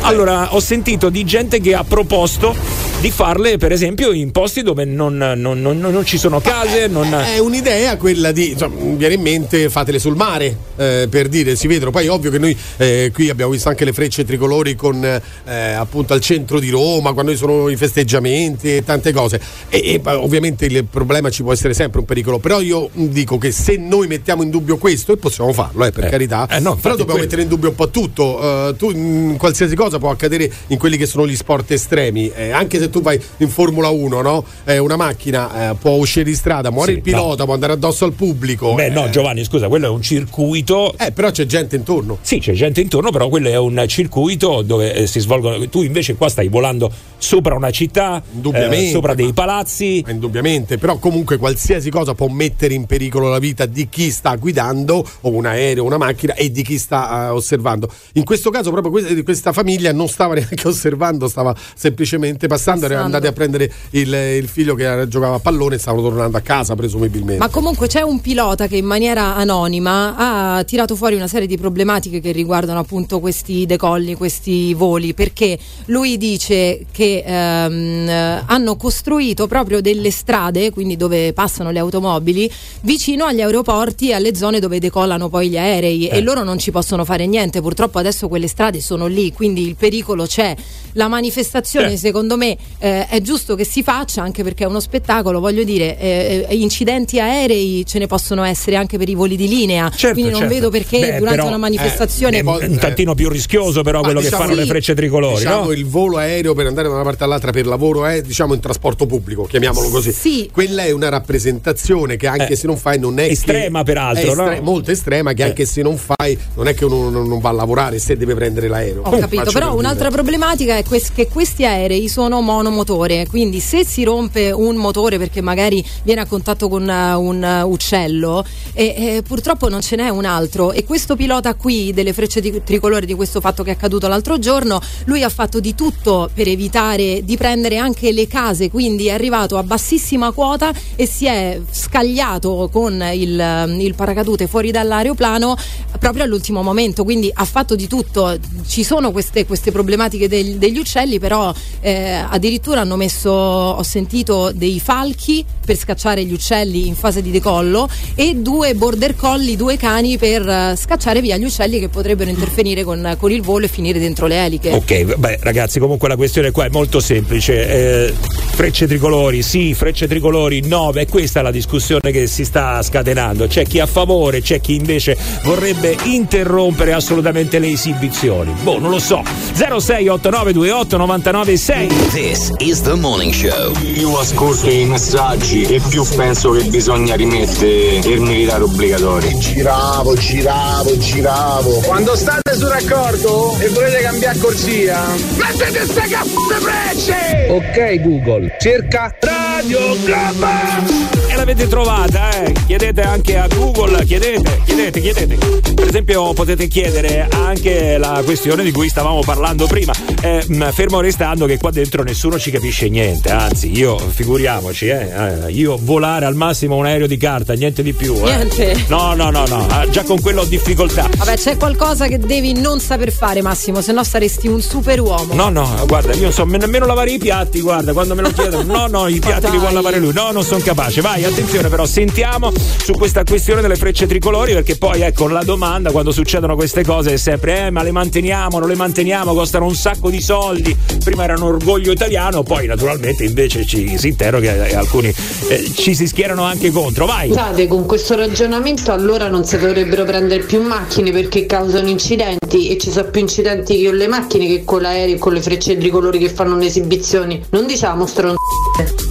Allora, ho sentito di gente che ha proposto di farle, per esempio, in posti dove non, non- non- non ci sono case, non... È un'idea quella di, insomma, mi viene in mente, fatele sul mare, eh, per dire, si vedono. Poi ovvio che noi eh, qui abbiamo visto anche le frecce tricolori con eh, appunto al centro di Roma, quando ci sono i festeggiamenti e tante cose. E, e, ovviamente il problema ci può essere sempre un pericolo, però io dico che se noi mettiamo in dubbio questo, e possiamo farlo, eh, per Eh. carità, Eh, no, però dobbiamo quello. mettere in dubbio un po' tutto. Tu in qualsiasi cosa può accadere in quelli che sono gli sport estremi, anche se tu vai in Formula 1, no? Eh, una macchina eh, può uscire di strada, muore Sì, il pilota, può andare addosso al pubblico. Beh, no, eh. Giovanni, scusa, quello è un circuito. Eh, però c'è gente intorno. Sì, c'è gente intorno, però quello è un circuito dove eh, si svolgono. Tu invece qua stai volando sopra una città, eh, sopra dei ma- palazzi. Indubbiamente, però comunque qualsiasi cosa può mettere in pericolo la vita di chi sta guidando, o un aereo, una macchina, e di chi sta eh, osservando. In questo caso, proprio que- questa famiglia non stava neanche osservando, stava semplicemente passando, erano Passando. andati a prendere il, il figlio che giocava a pallone e stavano tornando a casa, presumibilmente. Ma comunque c'è un pilota che in maniera anonima ha tirato fuori una serie di problematiche che riguardano appunto questi decolli, questi voli, perché lui dice che ehm, eh, hanno costruito proprio delle strade, quindi dove passano le automobili, vicino agli aeroporti e alle zone dove decollano poi gli aerei Eh. e loro non ci possono fare niente. Purtroppo adesso quelle strade sono lì, quindi il pericolo c'è. La manifestazione, Eh. secondo me, eh, è giusto che si faccia anche perché è uno spettacolo. Voglio dire, eh, eh, incidenti aerei ce ne possono essere anche per i voli di linea. Certo, quindi non certo. vedo perché Beh, durante però, una manifestazione. È un tantino più rischioso, però, Ma quello diciamo- che fanno le sì. frecce tricolori, Diciamo no? il volo aereo per andare da una parte all'altra per lavoro è diciamo in trasporto pubblico, chiamiamolo così. Sì. Quella è una rappresentazione che anche Eh, se non fai non è estrema, che, peraltro, è estre- no? molto estrema che Eh. anche se non fai non è che uno non, non va a lavorare se deve prendere l'aereo. Ho capito, però per un'altra problematica è quest- che questi aerei sono monomotore, quindi se si rompe un motore perché magari viene a contatto con uh, un uh, uccello, e, e purtroppo non ce n'è un altro. E questo pilota qui delle frecce di- tricolore di questo fatto che è accaduto l'altro giorno, lui ha fatto di tutto per evitare di prendere anche le case, quindi è arrivato a bassissima quota e si è scagliato con il, um, il paracadute fuori dall'aeroplano proprio all'ultimo momento, quindi ha fatto di tutto. Ci sono queste, queste problematiche del- degli uccelli, però eh, addirittura hanno messo, ho sentito, dei falchi per scacciare gli uccelli in fase di decollo e due border collie, due cani per eh, scacciare via gli uccelli che potrebbero interferire con, con il volo e finire dentro le eliche. Ok, beh ragazzi, comunque la questione qua è molto semplice. Eh, frecce tricolori, sì, frecce tricolori, no, beh, questa è la discussione che si sta scatenando. C'è chi è a favore, c'è chi invece vorrebbe interrompere assolutamente le esibizioni. Boh, non lo so. 068928 996. This is the morning show. Più ascolto i messaggi e più penso che bisogna rimettere il militare obbligatorio. Giravo, giravo, giravo. Quando state sul raccordo e volete cambiare corsia, mettete ste cazzate frecce! Ok Google, cerca Radio Globo! E l'avete trovata, eh? Chiedete anche a Google, chiedete, chiedete, chiedete. Per esempio potete chiedere anche la questione di cui stavamo parlando prima. Eh, fermo restando che qua dentro nessuno ci capisce niente, anzi io, figuriamoci, eh, eh, io volare al massimo un aereo di carta, niente di più. eh. Niente. No, no, no, no, ah, già con quello ho difficoltà. Vabbè, c'è qualcosa che devi non saper fare, Massimo, se no saresti un superuomo. No, no, guarda, io non so nemmeno lavare i piatti, guarda, quando me lo chiedono, no, no, i piatti li può lavare lui, no, non sono capace. Vai, attenzione però, sentiamo su questa questione delle frecce tricolori, perché poi ecco la domanda quando succedono queste cose è sempre, eh, ma le manteniamo, non le manteniamo, costano un sacco di soldi. Prima era un orgoglio italiano, poi naturalmente invece ci si interroga e alcuni eh, ci si schierano anche contro. Vai! Scusate, con questo ragionamento allora non si dovrebbero prendere più macchine perché causano incidenti e ci sono più incidenti con le macchine che con l'aereo e con le frecce tricolori che fanno le esibizioni. Non diciamo stronzate.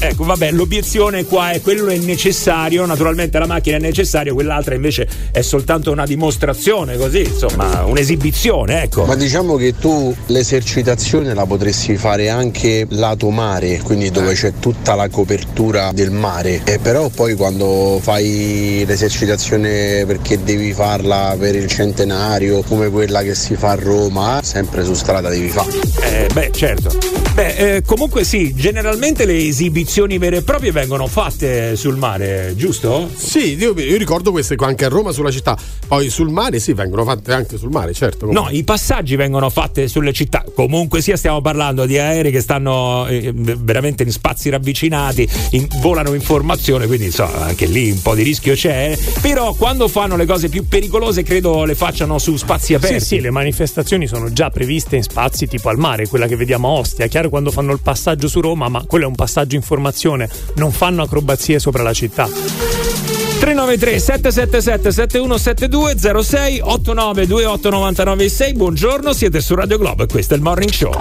Ecco, vabbè, l'obiezione qua è quello è necessario, naturalmente la macchina è necessaria, quell'altra invece è soltanto una dimostrazione, così, insomma, un'esibizione, ecco. Ma diciamo che tu l'esercitazione la potresti fare anche lato mare, quindi dove c'è tutta la copertura del mare. E però poi quando fai l'esercitazione perché devi farla per il centenario, come quella che si fa a Roma, sempre su strada devi fare. Eh, beh, certo. Beh, eh, comunque sì, generalmente le esibizioni vere e proprie vengono fatte sul mare, giusto? Sì, io, io ricordo queste qua anche a Roma sulla città. Poi sul mare sì, vengono fatte anche sul mare, certo. No, i passaggi vengono fatti sulle città. Comunque sia, stiamo parlando di aerei che stanno eh, veramente in spazi ravvicinati, in- volano in formazione, quindi insomma, anche lì un po' di rischio c'è. Però quando fanno le cose più pericolose, credo le facciano su spazi aperti. Sì, sì, le manifestazioni sono già previste in spazi tipo al mare, quella che vediamo a Ostia. Chiaro quando fanno il passaggio su Roma, ma quello è un passaggio in formazione, non fanno acrobazie sopra la città. 393 777 7172 06 89 28 99 6 Buongiorno, siete su Radio Globo e questo è il Morning Show.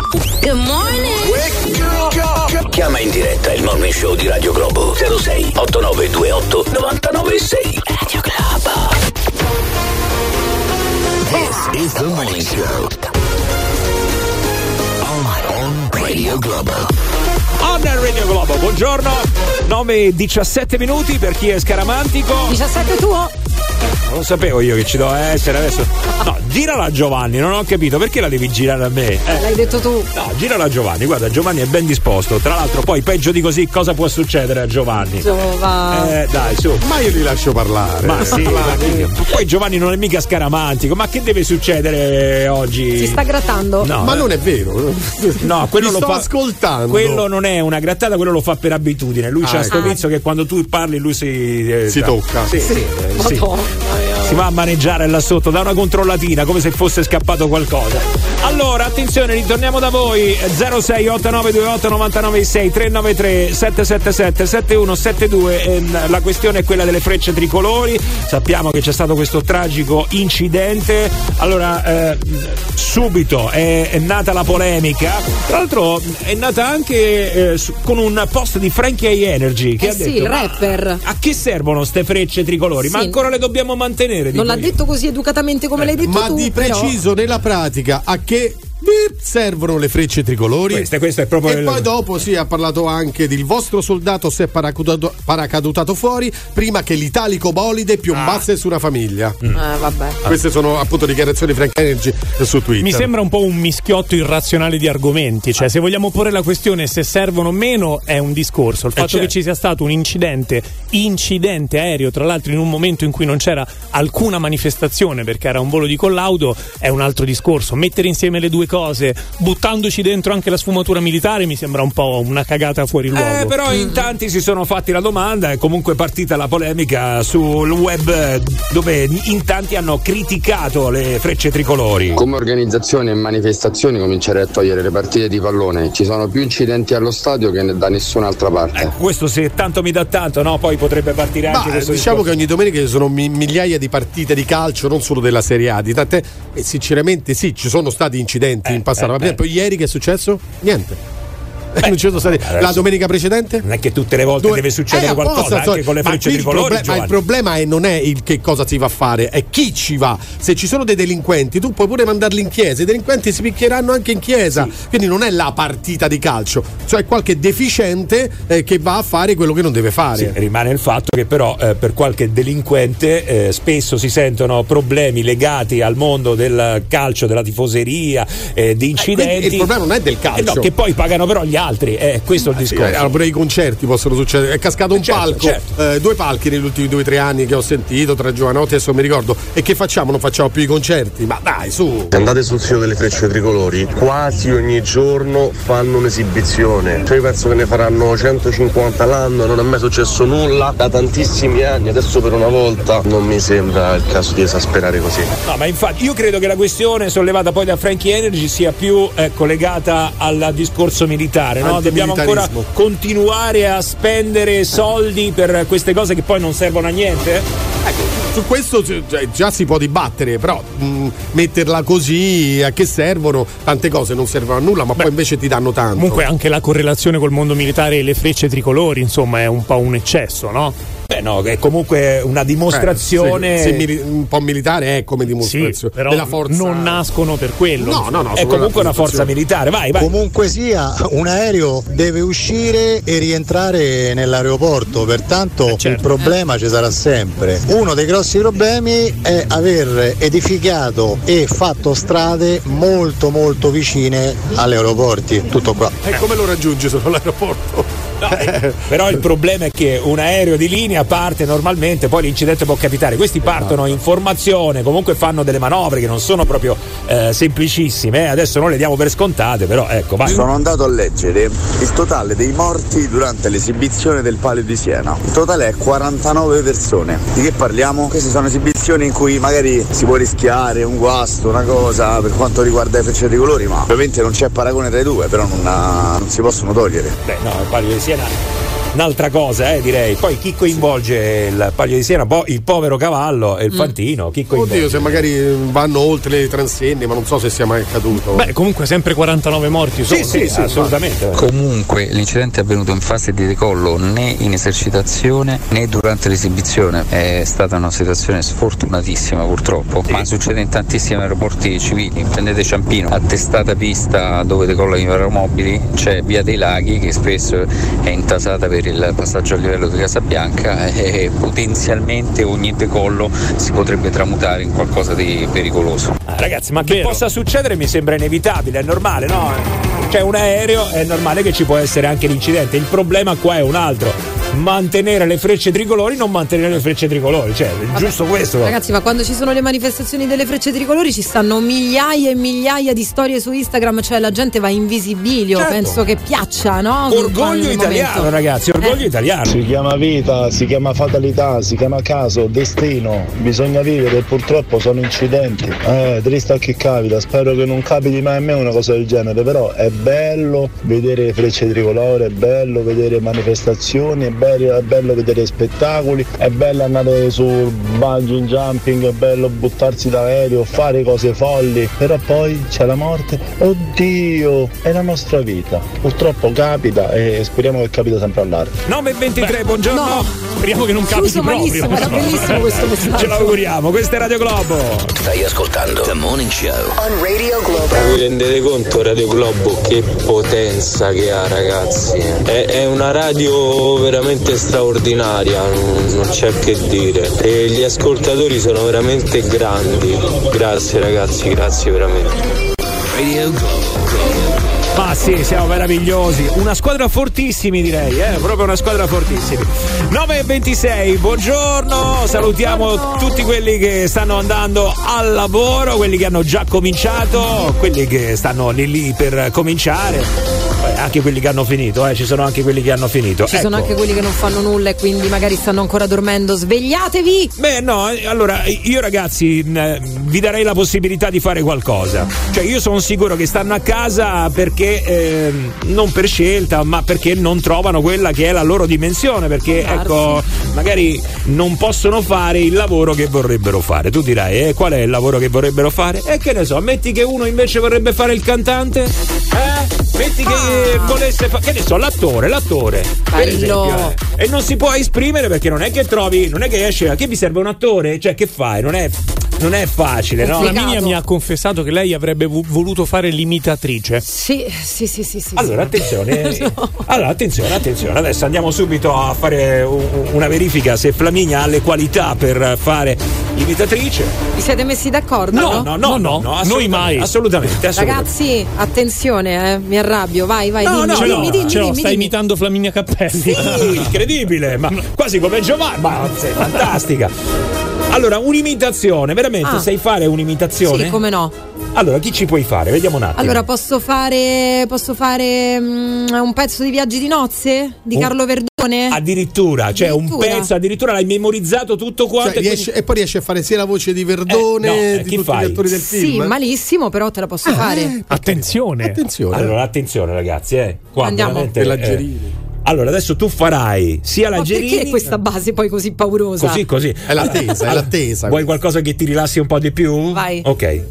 Good morning. Chiama in diretta il morning show di Radio Globo 06 8928 996 Radio Globo. This is the morning show. On Radio Globo. On Radio Globo, buongiorno. 9 e 17 minuti per chi è scaramantico. 17 tuo? Non lo sapevo io che ci doveva essere adesso. No, girala a Giovanni, non ho capito perché la devi girare a me. Eh, L'hai detto tu. no, girala a Giovanni, guarda, Giovanni è ben disposto. Tra l'altro, poi peggio di così, cosa può succedere a Giovanni? Giova. Eh, dai, su. Ma io li lascio parlare. Ma sì, ma poi Giovanni non è mica scaramantico, ma che deve succedere oggi? Si sta grattando. No, Ma eh. non è vero. No, quello Ti lo sto fa. ascoltando. Quello non è una grattata, quello lo fa per abitudine. Lui Ah, c'ha sto ecco. vizio che quando tu parli lui si. eh, Si tocca. Sì, sì, eh, sì. Madonna. Si va a maneggiare là sotto, da una controllatina, come se fosse scappato qualcosa. Allora, attenzione, ritorniamo da voi. 068928 996 393 777 7172. Ehm, La questione è quella delle frecce tricolori. Sappiamo che c'è stato questo tragico incidente. Allora, eh, subito è, è nata la polemica. Tra l'altro, è nata anche eh, su- con un post di Frankie Energy che Eh ha sì, detto: il "Ma rapper. A che servono ste frecce tricolori? Ma Sì. ancora le dobbiamo mantenere? Non dico l'ha io. detto così educatamente come l'hai detto Ma tu. di però- preciso nella pratica a che bip, servono le frecce tricolori. Questo, questo è proprio e il- poi dopo sì, ha parlato anche del vostro soldato si è paracadutato, paracadutato fuori prima che l'italico bolide piombasse su una famiglia. Mm. Eh, vabbè. Queste sono appunto dichiarazioni di Frank Energy su Twitter. Mi sembra un po' un mischiotto irrazionale di argomenti, cioè se vogliamo porre la questione se servono o meno è un discorso. Il fatto certo. che ci sia stato un incidente, incidente aereo, tra l'altro in un momento in cui non c'era alcuna manifestazione perché era un volo di collaudo, è un altro discorso. Mettere insieme le due cose, buttandoci dentro anche la sfumatura militare, mi sembra un po' una cagata fuori luogo. Eh, però in tanti si sono fatti la domanda, è comunque partita la polemica sul web eh, dove in tanti hanno criticato le frecce tricolori. Come organizzazione e manifestazioni comincerei a togliere le partite di pallone. Ci sono più incidenti allo stadio che da nessun'altra parte. Questo se tanto mi dà tanto, no? Poi potrebbe partire anche Ma, questo diciamo discorso. che ogni domenica ci sono mi- migliaia di partite di calcio, non solo della Serie A, di tant'è, e sinceramente sì, ci sono stati incidenti in passato, ma per esempio ieri che è successo? Niente. Non ci sono stati. La domenica precedente? Non è che tutte le volte Dove- deve succedere Eh, qualcosa, so- anche con le frecce tricolori. proble- ma il problema è non è il che cosa si va a fare, è chi ci va. Se ci sono dei delinquenti, tu puoi pure mandarli in chiesa. I delinquenti si picchieranno anche in chiesa. Quindi non è la partita di calcio, cioè qualche deficiente eh, che va a fare quello che non deve fare. Sì, rimane il fatto che però eh, per qualche delinquente eh, spesso si sentono problemi legati al mondo del calcio, della tifoseria, eh, di incidenti. quindi il problema non è del calcio. Eh no, che poi pagano però gli altri, è questo il Sì, discorso. allora pure i concerti possono succedere. È cascato un certo, palco, certo. eh, due palchi negli ultimi due o tre anni che ho sentito tra giovanotti, adesso mi ricordo. E che facciamo? Non facciamo più i concerti? Ma dai, su. Se andate sul sito delle frecce tricolori, quasi ogni giorno fanno un'esibizione. Cioè io penso che ne faranno 150 l'anno, non è mai successo nulla da tantissimi anni, adesso per una volta non mi sembra il caso di esasperare così. No, ma infatti io credo che la questione sollevata poi da Frankie Energy sia più ecco, legata al discorso militare. No? Dobbiamo ancora continuare a spendere soldi per queste cose che poi non servono a niente? Su questo cioè, già si può dibattere, però mh, metterla così a che servono? Tante cose non servono a nulla, ma poi invece ti danno tanto. Comunque anche la correlazione col mondo militare e le frecce tricolori, insomma, è un po' un eccesso, no? Beh, no, è comunque una dimostrazione. Eh, sì, sì, mili- un po' militare è come Sì, dimostrazione però della forza. non nascono per quello. No, no, no. è comunque una forza militare, vai, vai. Comunque sia, un aereo deve uscire e rientrare nell'aeroporto, pertanto il problema ci sarà sempre. Uno dei grossi problemi è aver edificato e fatto strade molto molto vicine agli aeroporti. Tutto qua. E come lo raggiungi solo all'aeroporto? No, eh, però il problema è che un aereo di linea parte normalmente, poi l'incidente può capitare. Questi partono in formazione, comunque fanno delle manovre che non sono proprio eh, semplicissime. eh. Adesso noi le diamo per scontate, però ecco, vai. Sono andato a leggere il totale dei morti durante l'esibizione del Palio di Siena. Il totale è 49 persone. Di che parliamo? Queste sono esibizioni in cui magari si può rischiare un guasto, una cosa per quanto riguarda le frecce tricolori, ma ovviamente non c'è paragone tra i due, però non, ha- non si possono togliere. Beh, no, il Palio di Siena. 艰难 Un'altra cosa, eh, direi. Poi chi coinvolge il Palio di Siena? Boh, il povero cavallo e il fantino. Chi coinvolge? Oddio, se magari vanno oltre le transenne, ma non so se sia mai accaduto. Beh, comunque sempre 49 morti sono. Sì, sì, sì, assolutamente. Comunque l'incidente è avvenuto in fase di decollo né in esercitazione né durante l'esibizione. È stata una situazione sfortunatissima purtroppo, ma succede in tantissimi aeroporti civili. Prendete Ciampino, a testata pista dove decollano i aeromobili, c'è Via dei Laghi che spesso è intasata per il passaggio a livello di Casabianca e potenzialmente ogni decollo si potrebbe tramutare in qualcosa di pericoloso. Ah, ragazzi, ma che possa succedere mi sembra inevitabile, è normale, no? C'è un aereo, è normale che ci può essere anche l'incidente. Il problema qua è un altro. Mantenere le frecce tricolori, non mantenere le frecce tricolori. Cioè, è giusto questo. Ragazzi, ma quando ci sono le manifestazioni delle frecce tricolori ci stanno migliaia e migliaia di storie su Instagram, cioè la gente va in visibilio, Certo. penso che piaccia, no? Orgoglio italiano, momento. ragazzi, orgoglio italiano. Si chiama vita, si chiama fatalità, si chiama caso, destino, bisogna vivere, purtroppo sono incidenti. Eh, triste a chi capita, spero che non capiti mai a me una cosa del genere, però è bello vedere frecce tricolore, è bello vedere manifestazioni, è bello, è bello vedere spettacoli, è bello andare sul bungee jumping, è bello buttarsi d'aereo, fare cose folli, però poi c'è la morte. Oddio, è la nostra vita. Purtroppo capita e speriamo che capita sempre all'arte. 9.23, buongiorno. No. Speriamo che non capiti Chiuso proprio. malissimo, era bellissimo questo messaggio. Ce l'auguriamo, questo è Radio Globo. Stai ascoltando The Morning Show. On Radio Globo. Vi rendete conto Radio Globo che potenza che ha ragazzi? È, è una radio veramente straordinaria, non c'è che dire. E gli ascoltatori sono veramente grandi. Grazie ragazzi, grazie veramente. Radio Globo. Ma sì, siamo meravigliosi. Una squadra fortissimi, direi, eh? Proprio una squadra fortissimi. 9.26, buongiorno. Salutiamo tutti quelli che stanno andando al lavoro, quelli che hanno già cominciato, quelli che stanno lì lì per cominciare. Anche quelli che hanno finito, eh? ci sono anche quelli che hanno finito. Ci sono Ecco. anche quelli che non fanno nulla e quindi magari stanno ancora dormendo. Svegliatevi! Beh, no, eh, allora io ragazzi vi darei la possibilità di fare qualcosa. Cioè, io sono sicuro che stanno a casa perché ehm, non per scelta, ma perché non trovano quella che è la loro dimensione. Perché, ecco, magari non possono fare il lavoro che vorrebbero fare. Tu dirai, eh, qual è il lavoro che vorrebbero fare? E che ne so, metti che uno invece vorrebbe fare il cantante? Eh? Metti che volesse fare, che ne so, l'attore, l'attore. Per esempio, eh. E non si può esprimere perché non è che trovi, non è che esce, che vi serve un attore? Cioè, che fai? Non è, non è facile, no? Flaminia mi ha confessato che lei avrebbe vo- voluto fare l'imitatrice. Sì, sì, sì, sì. sì Allora, attenzione. Allora, attenzione, attenzione. Adesso andiamo subito a fare una verifica se Flaminia ha le qualità per fare l'imitatrice. Vi siete messi d'accordo? No, no, no, no, no, noi mai. Assolutamente, assolutamente. Ragazzi, attenzione, eh, mi arrabbio. Vai, vai, No, dimmi, no, dimmi, no, dimmi, dimmi, stai dimmi. imitando Flaminia Cappelli. Sì, incredibile, ma quasi come Giovanni, ma sei fantastica. Allora, un'imitazione, veramente, Ah. sai fare un'imitazione? Sì, come no. Allora, chi ci puoi fare? Vediamo un attimo. Allora, posso fare. Posso fare mm, un pezzo di Viaggi di nozze? Di Un- Carlo Verdone? Addirittura, cioè un Addirittura. pezzo, addirittura l'hai memorizzato tutto quanto. Cioè, e riesce- e poi riesce a fare sia la voce di Verdone, Eh, no, eh, di chi tutti fai? gli attori del Sì, film. malissimo, però te la posso fare. Attenzione. Attenzione. Allora, attenzione, ragazzi, eh. Qua Andiamo. Per la eh, Gerini. Allora, adesso tu farai sia la Ma Gerini. perché questa base poi così paurosa? Così, così. È l'attesa, è l'attesa. Vuoi qualcosa che ti rilassi un po' di più? Vai. Ok.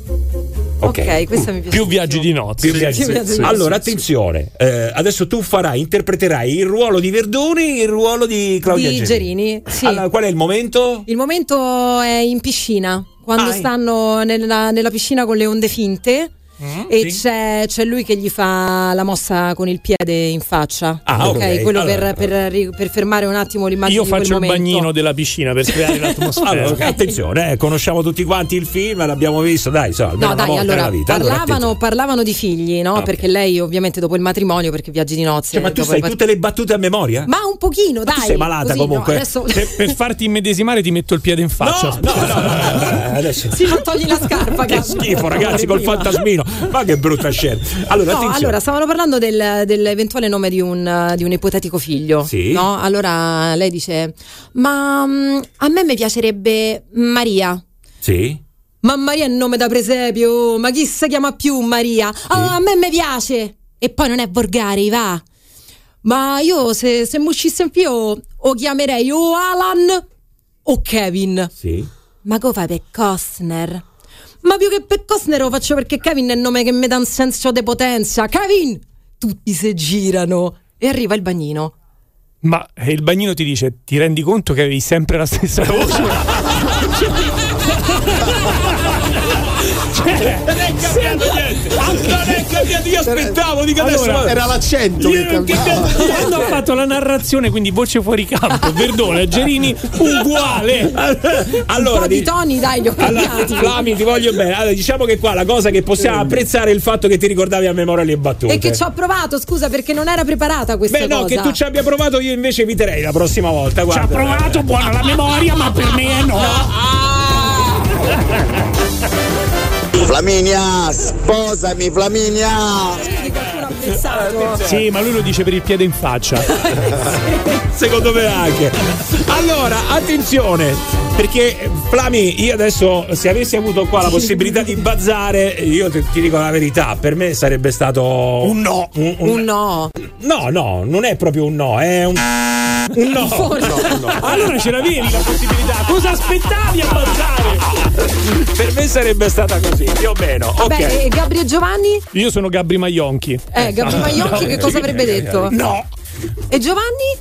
Ok, questa mi piace. Più viaggi di nozze. Più viaggi- sì, sì, allora, sì, attenzione, eh, adesso tu farai, interpreterai il ruolo di Verdone e il ruolo di Claudia Di Gerini, sì. Allora, qual è il momento? Il momento è in piscina, quando Ah, stanno nella, nella piscina con le onde finte. Mm, e c'è, c'è lui che gli fa la mossa con il piede in faccia. Ah, ok. quello Allora. per, per per fermare un attimo l'immagine Io faccio il momento. bagnino della piscina per creare l'atmosfera. Allora, attenzione, eh, conosciamo tutti quanti il film, l'abbiamo visto, dai, so, No, dai, allora, vita. Parlavano, parlavano di figli, no? Ah. Perché lei, ovviamente, dopo il matrimonio, perché viaggi di nozze. Cioè, ma tu sai il- tutte le battute a memoria? Ma un pochino, Ma dai. sei malata così, no, comunque. adesso Per, per farti immedesimare ti metto il piede in faccia. No, no, no, no, eh, adesso. Sì, non togli la scarpa. Che schifo, ragazzi, col fantasmino. Ma che brutta scena. Allora, No, allora stavano parlando del- dell'eventuale nome di un, di un ipotetico figlio. Sì. No? Allora lei dice: Ma mm, a me mi piacerebbe Maria. Sì? Ma Maria è nome da presepio. Ma chi si chiama più Maria? Ah, a me mi piace. E poi non è volgare, va. Ma io se, se mi uscisse in più o chiamerei o Alan o Kevin. Sì. Ma come fai per Costner? Ma più che per Costner lo faccio perché Kevin è il nome che mi dà un senso di potenza. Kevin! Tutti si girano e arriva il bagnino. Ma eh, il bagnino ti dice: Ti rendi conto che avevi sempre la stessa voce? Cioè, non è cambiato niente. Non è cambiato. Io aspettavo, dico adesso. Allora, ma- Era l'accento che Io- cambiava. Quando ho fatto la narrazione, quindi voce fuori campo, Verdone, Gerini, uguale. Allora, un po' di toni, dai, li ho Allora, cambiati. Flami, ti voglio bene. Allora, diciamo che qua la cosa che possiamo apprezzare è il fatto che ti ricordavi a memoria le battute. E che ci ho provato, scusa, perché non era preparata questa Beh, no, cosa. che tu ci abbia provato, io invece eviterei la prossima volta. Ci ha provato, buona la memoria, ma per me è no. Flaminia, sposami Flaminia! Sì, ma lui lo dice per il piede in faccia. Secondo me anche. Allora, attenzione, perché Flami, io adesso se avessi avuto qua la possibilità di bazzare, io ti, ti dico la verità, per me sarebbe stato Un no. un- un- Un no. No, no, non è proprio un no, è un No, Forse. no, no. Allora ce l'avevi la possibilità. Cosa aspettavi a mangiare? Per me sarebbe stata così, più o meno. Vabbè, ok. e Gabri e Giovanni? Io sono Gabri Maionchi. Eh, Gabri Maionchi che cosa avrebbe detto? No. E Giovanni?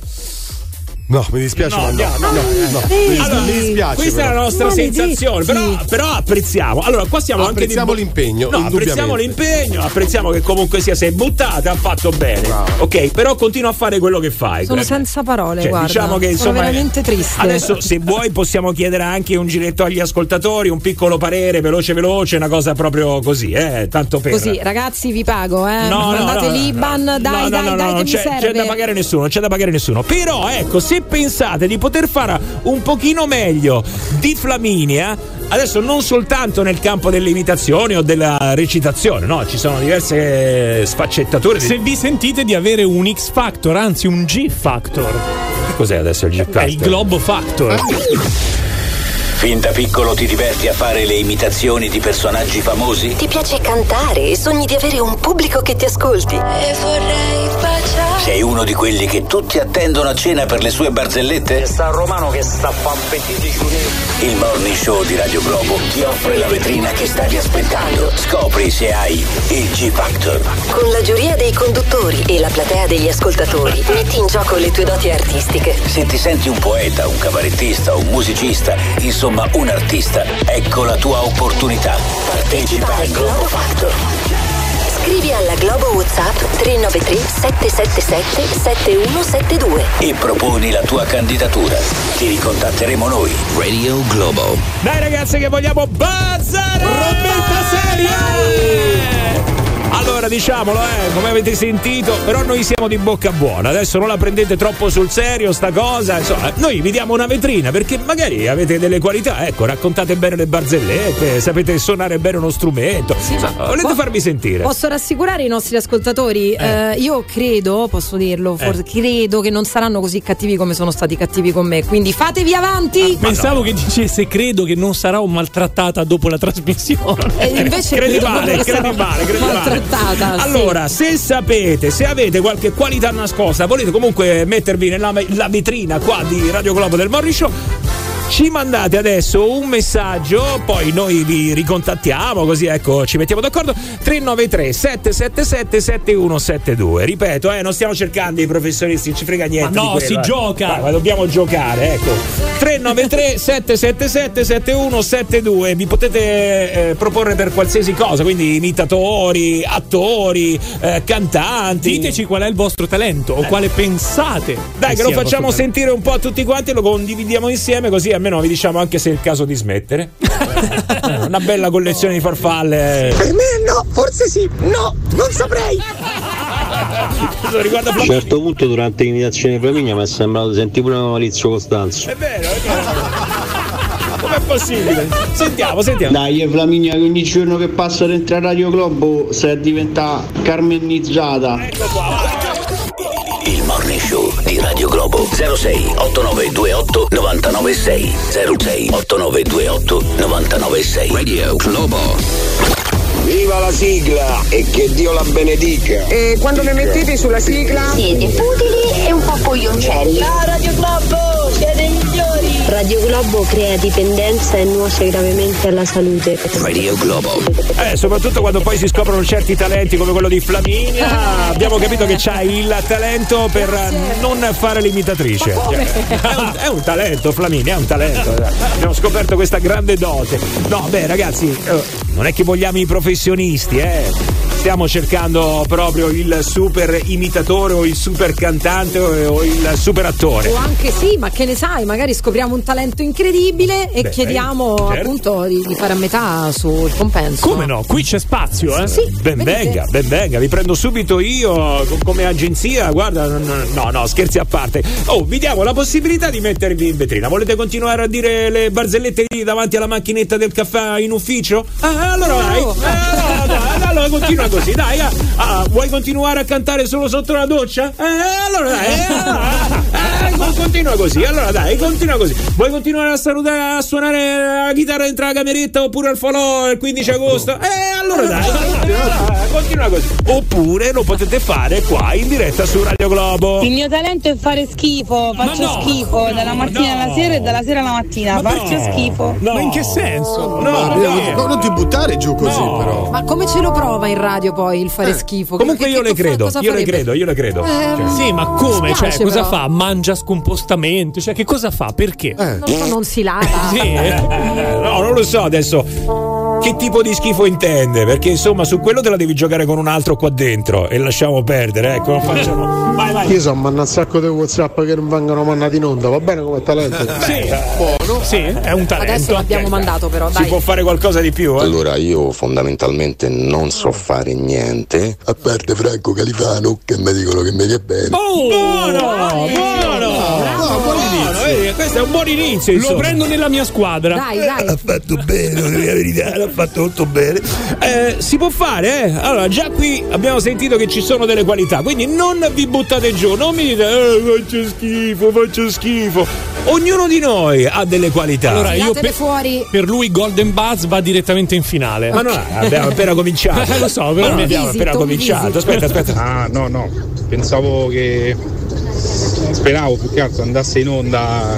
No, mi dispiace, No, ma no. no, no, no. Vedi? Mi Allora, mi dispiace. questa è la però. nostra Maledetti. sensazione, però, però apprezziamo. Allora, qua anche Apprezziamo di- l'impegno, No, apprezziamo l'impegno, apprezziamo che comunque sia sei buttata, ha fatto bene. Ok, però continua a fare quello che fai. Sono Clemente. senza parole, Cioè, guarda. diciamo che Sono insomma veramente triste. Adesso se vuoi possiamo chiedere anche un giretto agli ascoltatori, un piccolo parere veloce veloce, una cosa proprio così, eh, tanto per Così, ragazzi, vi pago, eh. No, no, Mandate no, l'Iban, no, dai, no, dai, no, no, dai, non che mi c'è, c'è da pagare nessuno, non c'è da pagare nessuno. Però ecco, se pensate di poter fare un pochino meglio di Flaminia, adesso non soltanto nel campo delle imitazioni o della recitazione, no, ci sono diverse sfaccettature. Se vi sentite di avere un X Factor, anzi un G Factor. Cos'è adesso il G È il Globo Factor. Fin da piccolo ti diverti a fare le imitazioni di personaggi famosi? Ti piace cantare e sogni di avere un pubblico che ti ascolti. E vorrei baciare. Sei uno di quelli che tutti attendono a cena per le sue barzellette? Sta romano che sta pampetiti Il Morning Show di Radio Globo ti offre la vetrina che stavi aspettando. Scopri se hai il G Factor. Con la giuria dei conduttori e la platea degli ascoltatori, metti in gioco le tue doti artistiche. Se ti senti un poeta, un cabarettista, un musicista, insomma un artista, ecco la tua opportunità. Partecipa al Globo Factor. Scrivi alla Globo WhatsApp 393 777 7172. e proponi la tua candidatura. Ti ricontatteremo noi. Radio Globo. Dai ragazzi che vogliamo bazzare! Roberta Seria! Allora diciamolo, eh, come avete sentito, però noi siamo di bocca buona, adesso non la prendete troppo sul serio sta cosa, insomma, noi vi diamo una vetrina perché magari avete delle qualità, ecco, raccontate bene le barzellette, sapete suonare bene uno strumento, insomma, volete Po- farvi sentire? Posso rassicurare i nostri ascoltatori? Eh, io credo, posso dirlo, forse, Eh. credo che non saranno così cattivi come sono stati cattivi con me. Quindi fatevi avanti. Pensavo che dicesse credo che non sarò maltrattata dopo la trasmissione. E invece credi credo male, proprio che credi male, male. maltrattata. sì. Allora, se sapete, se avete qualche qualità nascosta, volete comunque mettervi nella la vetrina qua di Radio Globo del Morning Show. Ci mandate adesso un messaggio, poi noi vi ricontattiamo, così ecco, ci mettiamo d'accordo. 393 777 7172. Ripeto, eh, non stiamo cercando i professionisti, non ci frega niente. Ma no, quello, si eh. gioca. Dai, ma dobbiamo giocare, ecco. 393 777 7172. Vi potete eh, proporre per qualsiasi cosa, quindi imitatori, attori, eh, cantanti. Diteci qual è il vostro talento o quale pensate. Dai, che sia lo facciamo sentire un po' a tutti quanti lo condividiamo insieme, così almeno vi diciamo anche se è il caso di smettere. Una bella collezione di farfalle. Per me no, forse sì. No, non saprei. A un certo punto durante l'imitazione di Flaminia mi è sembrato sentire pure Maurizio Costanzo. È vero, è vero. Com'è possibile? Sentiamo, sentiamo. Dai, Flaminia che ogni giorno che passa dentro a Radio Globo si diventa carmenizzata. Il Morning Show di Radio Globo 06 8928 996 06 8928 996 Radio Globo Viva la sigla e che Dio la benedica. E quando mi mettete sulla sigla? Siete futili e un po' poglioncelli. Ciao Radio Globo. Radio Globo crea dipendenza e nuoce gravemente alla salute. Radio Globo Eh, soprattutto quando poi si scoprono certi talenti come quello di Flaminia, abbiamo capito che c'hai il talento per non fare l'imitatrice. È un, è un talento, Flaminia, è un talento. Abbiamo scoperto questa grande dote. No, beh, ragazzi, eh, non è che vogliamo i professionisti, eh. Stiamo cercando proprio il super imitatore o il super cantante o il super attore. O anche sì, ma che ne sai, magari scopriamo un talento incredibile e Beh, chiediamo certo. appunto di, di fare a metà sul compenso. Come no? Qui c'è spazio, eh? Sì, Ben vedete? venga, ben venga, vi prendo subito io co- come agenzia, guarda, no, no, scherzi a parte. Oh, vi diamo la possibilità di mettervi in vetrina. Volete continuare a dire le barzellette lì davanti alla macchinetta del caffè in ufficio? Ah, allora vai. Oh. Ah, allora, dai, allora continua continua così, dai. ah, ah, vuoi continuare a cantare solo sotto la doccia? Eh, allora dai. eh, ah, eh, con- continua così, allora dai, continua così. Vuoi continuare a salutare, a suonare la chitarra dentro la cameretta oppure al falò il 15 agosto? Eh, allora dai, eh, continua così. Oppure lo potete fare qua in diretta su Radio Globo. Il mio talento è fare schifo, faccio no, schifo dalla mattina no. alla sera e dalla sera alla mattina, Ma faccio no. schifo. Ma in che senso? No, no, non ti buttare giù così, No. però. Ma come ce lo prova in radio poi il fare schifo? Eh, Comunque Che- io che le credo, io le credo, io le credo. Eh, Cioè, Sì, ma come? Cioè, cosa però. fa? Mangia scompostamente? Cioè, che cosa fa? Perché? Non, so, non si lava. Sì, Eh, no, non lo so adesso. Che tipo di schifo intende? Perché insomma su quello te la devi giocare con un altro qua dentro e lasciamo perdere, ecco, non facciamo. Vai, vai. Io so, manna un sacco di WhatsApp che non vengono mandati in onda, va bene come talento? Sì, sì, è un talento. Adesso l'abbiamo mandato però, Si dai. può fare qualcosa di più, eh? Allora io fondamentalmente non so fare niente, a parte Franco Califano che mi dicono che mi va bene. Oh, buono, buono, buono, vedi, questo è un buon inizio. Lo insomma. prendo nella mia squadra. Dai, dai. Ha fatto bene, la verità, l'ha fatto molto bene. Eh, si può fare, eh? Allora, già qui abbiamo sentito che ci sono delle qualità, quindi non vi buttate giù, non mi dite, eh, faccio schifo, faccio schifo. Ognuno di noi ha delle qualità. Allora, io per, fuori. per lui Golden Buzz va direttamente in finale. Ma no, abbiamo appena cominciato. Eh, lo so, però mi- abbiamo visito, appena cominciato. visito. Aspetta, aspetta. Ah, no, no, pensavo che speravo più che altro andasse in onda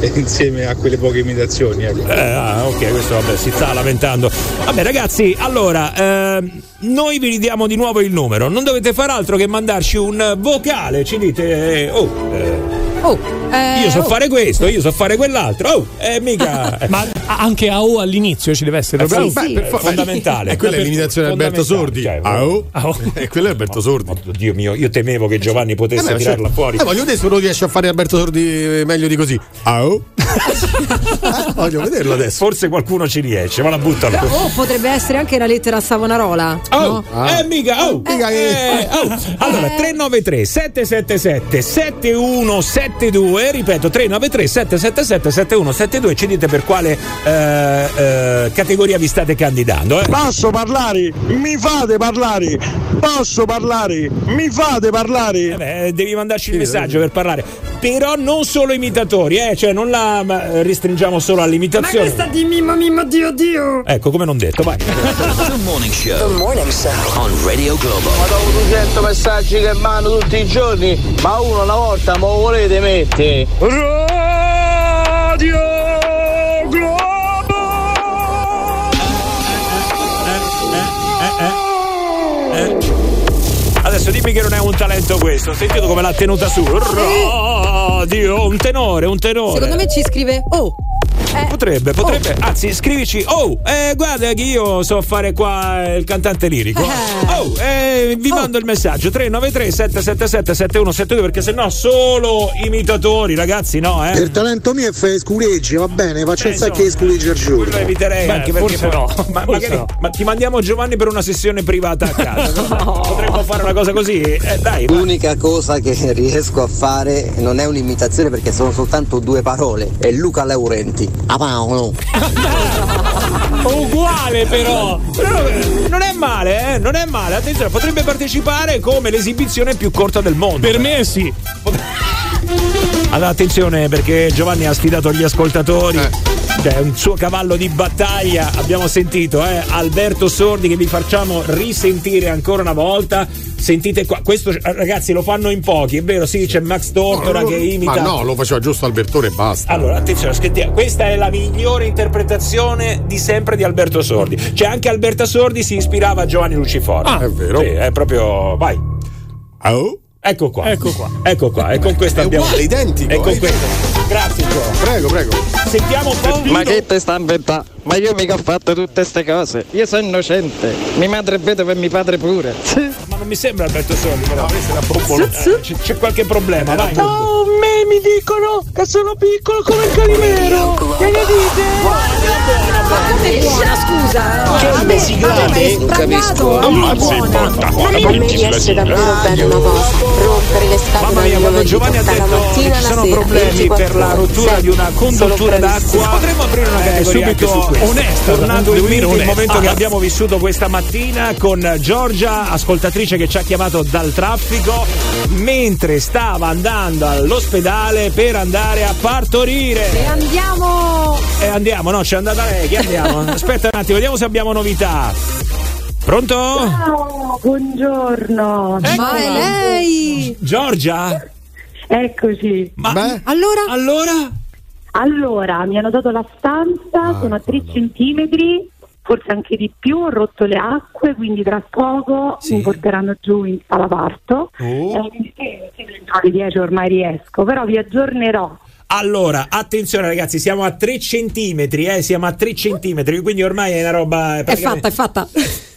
eh, insieme a quelle poche imitazioni. Ecco. Eh, ah, ok, questo vabbè, si sta lamentando. Vabbè, ragazzi, allora, ehm, noi vi ridiamo di nuovo il numero. Non dovete fare altro che mandarci un vocale. Ci dite, eh, oh, eh, Oh, eh, io so oh. fare questo, io so fare quell'altro. Oh, eh, mica. eh, Ma anche a O all'inizio ci deve essere. eh, proprio- sì, sì. è fondamentale. E quella è l'imitazione di Alberto Sordi. Cioè, Ah, oh. E quella è Alberto Sordi. Dio mio, io temevo che Giovanni potesse Eh, beh, tirarla cioè- fuori. Eh, voglio vedere se uno riesce a fare Alberto Sordi meglio di così. Oh. Eh, voglio vederlo adesso. Forse qualcuno ci riesce, ma la buttano. Oh, potrebbe essere anche la lettera a Savonarola. Oh, no? Ah. eh, mica, oh, Mica che- eh, oh. Allora, 393 777 7172, ripeto, 393 777 7172, ci dite per quale eh, eh, categoria vi state candidando. Eh? Posso parlare? Mi fate parlare? Posso parlare? Mi fate parlare? Eh beh, devi mandarci il messaggio per parlare. Però non solo imitatori, eh? cioè non la ma, restringiamo solo all'imitazione. di mimma mimma dio dio. Ecco, come non detto, vai. The Morning Show. On Radio Globo. Ho avuto 100 messaggi che mando tutti i giorni, ma uno una volta me lo volete mettere? Adesso dimmi che non è un talento questo. Ho sentito come l'ha tenuta su. Radio, un tenore, un tenore. Secondo me ci scrive Oh. Eh, Potrebbe, potrebbe. Anzi, scrivici. Oh, eh, guarda che io so fare qua il cantante lirico. Oh, eh, vi mando il messaggio 393 777 7172 perché sennò solo imitatori, ragazzi, no, eh. Il talento mio è fare scureggi, va bene, faccio Eh, un sacco di scureggi al giorno. Quello eviterei Beh, anche perché forse poi- no, Ma, forse magari- no. ma ti mandiamo Giovanni per una sessione privata a casa. Potremmo fare una cosa così. Eh, dai. L'unica cosa che riesco a fare non è un'imitazione perché sono soltanto due parole. È Luca Laurenti. A Paolo. Uguale però. Però, non è male, eh, non è male. Attenzione, potrebbe partecipare come l'esibizione più corta del mondo. Per me sì. Allora, attenzione perché Giovanni ha sfidato gli ascoltatori. Cioè, è un suo cavallo di battaglia. Abbiamo sentito, eh, Alberto Sordi che vi facciamo risentire ancora una volta. Sentite qua, questo ragazzi lo fanno in pochi, è vero? Sì, c'è Max Tortora che imita. Ma no, lo faceva giusto Albertone e basta. Allora, attenzione, aspettiamo. Questa è la migliore interpretazione di sempre di Alberto Sordi. Cioè, anche Alberta Sordi si ispirava a Giovanni Luciforo. Ah, è vero. Sì, è proprio. Vai. Oh. Ecco qua. Ecco qua. Ecco qua. E con questo È abbiamo. uguale, identico, E con eh. questo. Grazie, Gio. Prego, prego. Sentiamo un po'. Ma che te sta inventando? Ma io mica ho fatto tutte queste cose. Io sono innocente. Mia madre è vedova e mio padre pure. Ma non mi sembra Alberto Sordi, però. Eh, C'è, c'è qualche problema, vai. Oh, me mi dicono che sono piccolo come il calimero. Che ne dite? Ma come buona, scusa? Che me- siglate? è Non capisco. Ammazza è il buona. portafoglio, A me riesce davvero bene una cosa, rompere le scatole Mamma mia, quando Giovanni ha detto ci sono problemi 24 per la rottura di una conduttura d'acqua, potremmo aprire una categoria anche su questo. onesta, Tornato il devo dire mito, il onesta. momento che Ah. abbiamo vissuto questa mattina con Giorgia, ascoltatrice che ci ha chiamato dal traffico, mentre stava andando all'ospedale per andare a partorire. E andiamo! E andiamo, no, c'è andata lei, che andiamo? Aspetta un attimo, vediamo se abbiamo novità. Pronto? Ciao, buongiorno. Ma è lei! Giorgia? Eccoci. Ma allora? Allora? Allora, mi hanno dato la stanza, sono a 3 centimetri, forse anche di più, ho rotto le acque, quindi tra poco mi porteranno giù in sala parto. Oh. Eh, quindi sì, sì, entro le 10 ormai riesco, però vi aggiornerò. Allora, attenzione ragazzi, siamo a 3 centimetri, eh, siamo a 3 centimetri, quindi ormai è una roba... È fatta, è fatta.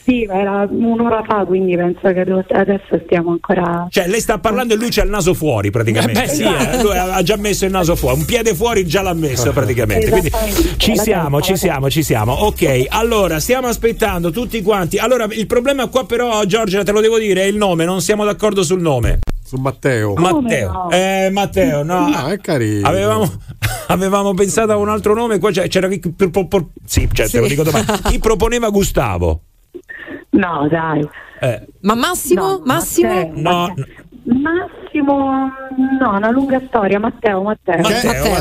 Sì, ma era un'ora fa, quindi penso che adesso stiamo ancora... Cioè, lei sta parlando e lui c'ha il naso fuori praticamente. Eh beh, sì, eh. Lui ha già messo il naso fuori, un piede fuori già l'ha messo praticamente. Quindi ci siamo, ci siamo, ci siamo. Ok, allora stiamo aspettando tutti quanti. Allora, il problema qua però, Giorgia, te lo devo dire, è il nome, non siamo d'accordo sul nome. Su Matteo. Matteo. Eh, Matteo, no. No, è carino. Avevamo, avevamo pensato a un altro nome, qua c'era chi, per- per- sì, cioè, te lo dico domani. Chi proponeva Gustavo? No, dai. Eh, Ma Massimo? No, Massimo? Matteo, no, Massimo, no, una lunga storia. Matteo, Matteo.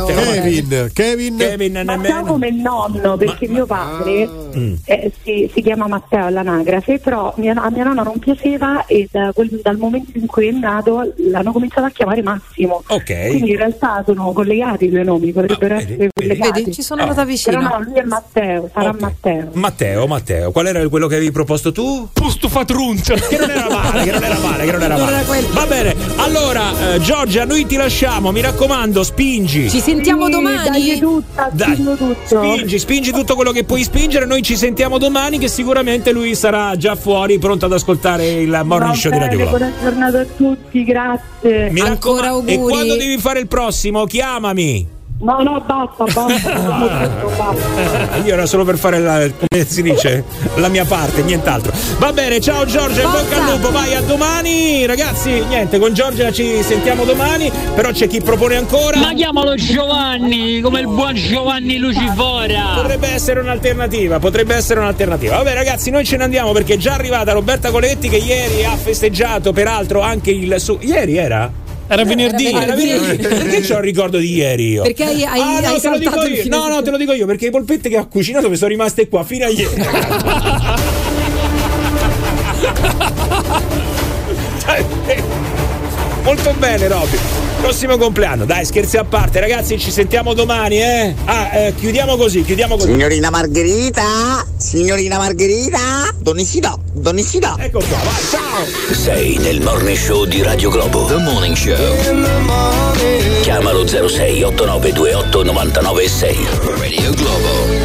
Kevin, Kevin. Kevin Matteo come il nonno, perché mio padre Mm. eh, si, si chiama Matteo all'anagrafe, però mia, a mia nonna non piaceva e da quel- dal momento in cui è nato l'hanno cominciato a chiamare Massimo. Ok. Quindi in realtà sono collegati i due nomi, potrebbero essere collegati. Vedi, ci sono andata vicino. Però no, lui è Matteo, sarà Matteo. Matteo, Matteo, qual era quello che avevi proposto tu? Pusto fatrunza. Che non era male, che non era male, che non era Non male. era quello. Va bene, allora, eh, Giorgia, noi ti lasciamo, mi raccomando, spingi. Ci sentiamo Sì, domani? dai tutta, tutto. Spingi, spingi tutto quello che puoi spingere. Noi ci sentiamo domani, che sicuramente lui sarà già fuori, pronto ad ascoltare il morning Va show di Radio bene, Globo. buona giornata a tutti, grazie. Mi Ancora raccomando- auguri. E quando devi fare il prossimo, chiamami. No, no, basta, basta. basta. Io era solo per fare la, come si dice, la mia parte, nient'altro. Va bene, ciao Giorgia, in bocca al lupo, vai a domani. Ragazzi, niente, con Giorgia ci sentiamo domani, però c'è chi propone ancora. Ma chiamalo Giovanni, come il buon Giovanni Lucifora. Potrebbe essere un'alternativa, potrebbe essere un'alternativa. Vabbè ragazzi, noi ce ne andiamo perché è già arrivata Roberta Coletti che ieri ha festeggiato peraltro anche il suo... Ieri era? Era venerdì. Era venerdì. Perché c'ho il ricordo di ieri io? Perché hai, hai, Ah, no, hai te lo dico io. No, no, te lo dico io perché i polpette che ha cucinato mi sono rimaste qua fino a ieri. Eh, Molto bene, Robby. Prossimo compleanno, dai, scherzi a parte, ragazzi, ci sentiamo domani, eh? Ah, eh, chiudiamo così, chiudiamo così. Signorina Margherita, signorina Margherita, Donisida, Donisida. Ecco qua, vai, ciao. Sei nel morning show di Radio Globo. The Morning Show. Chiamalo 06 8928 996. Radio Globo.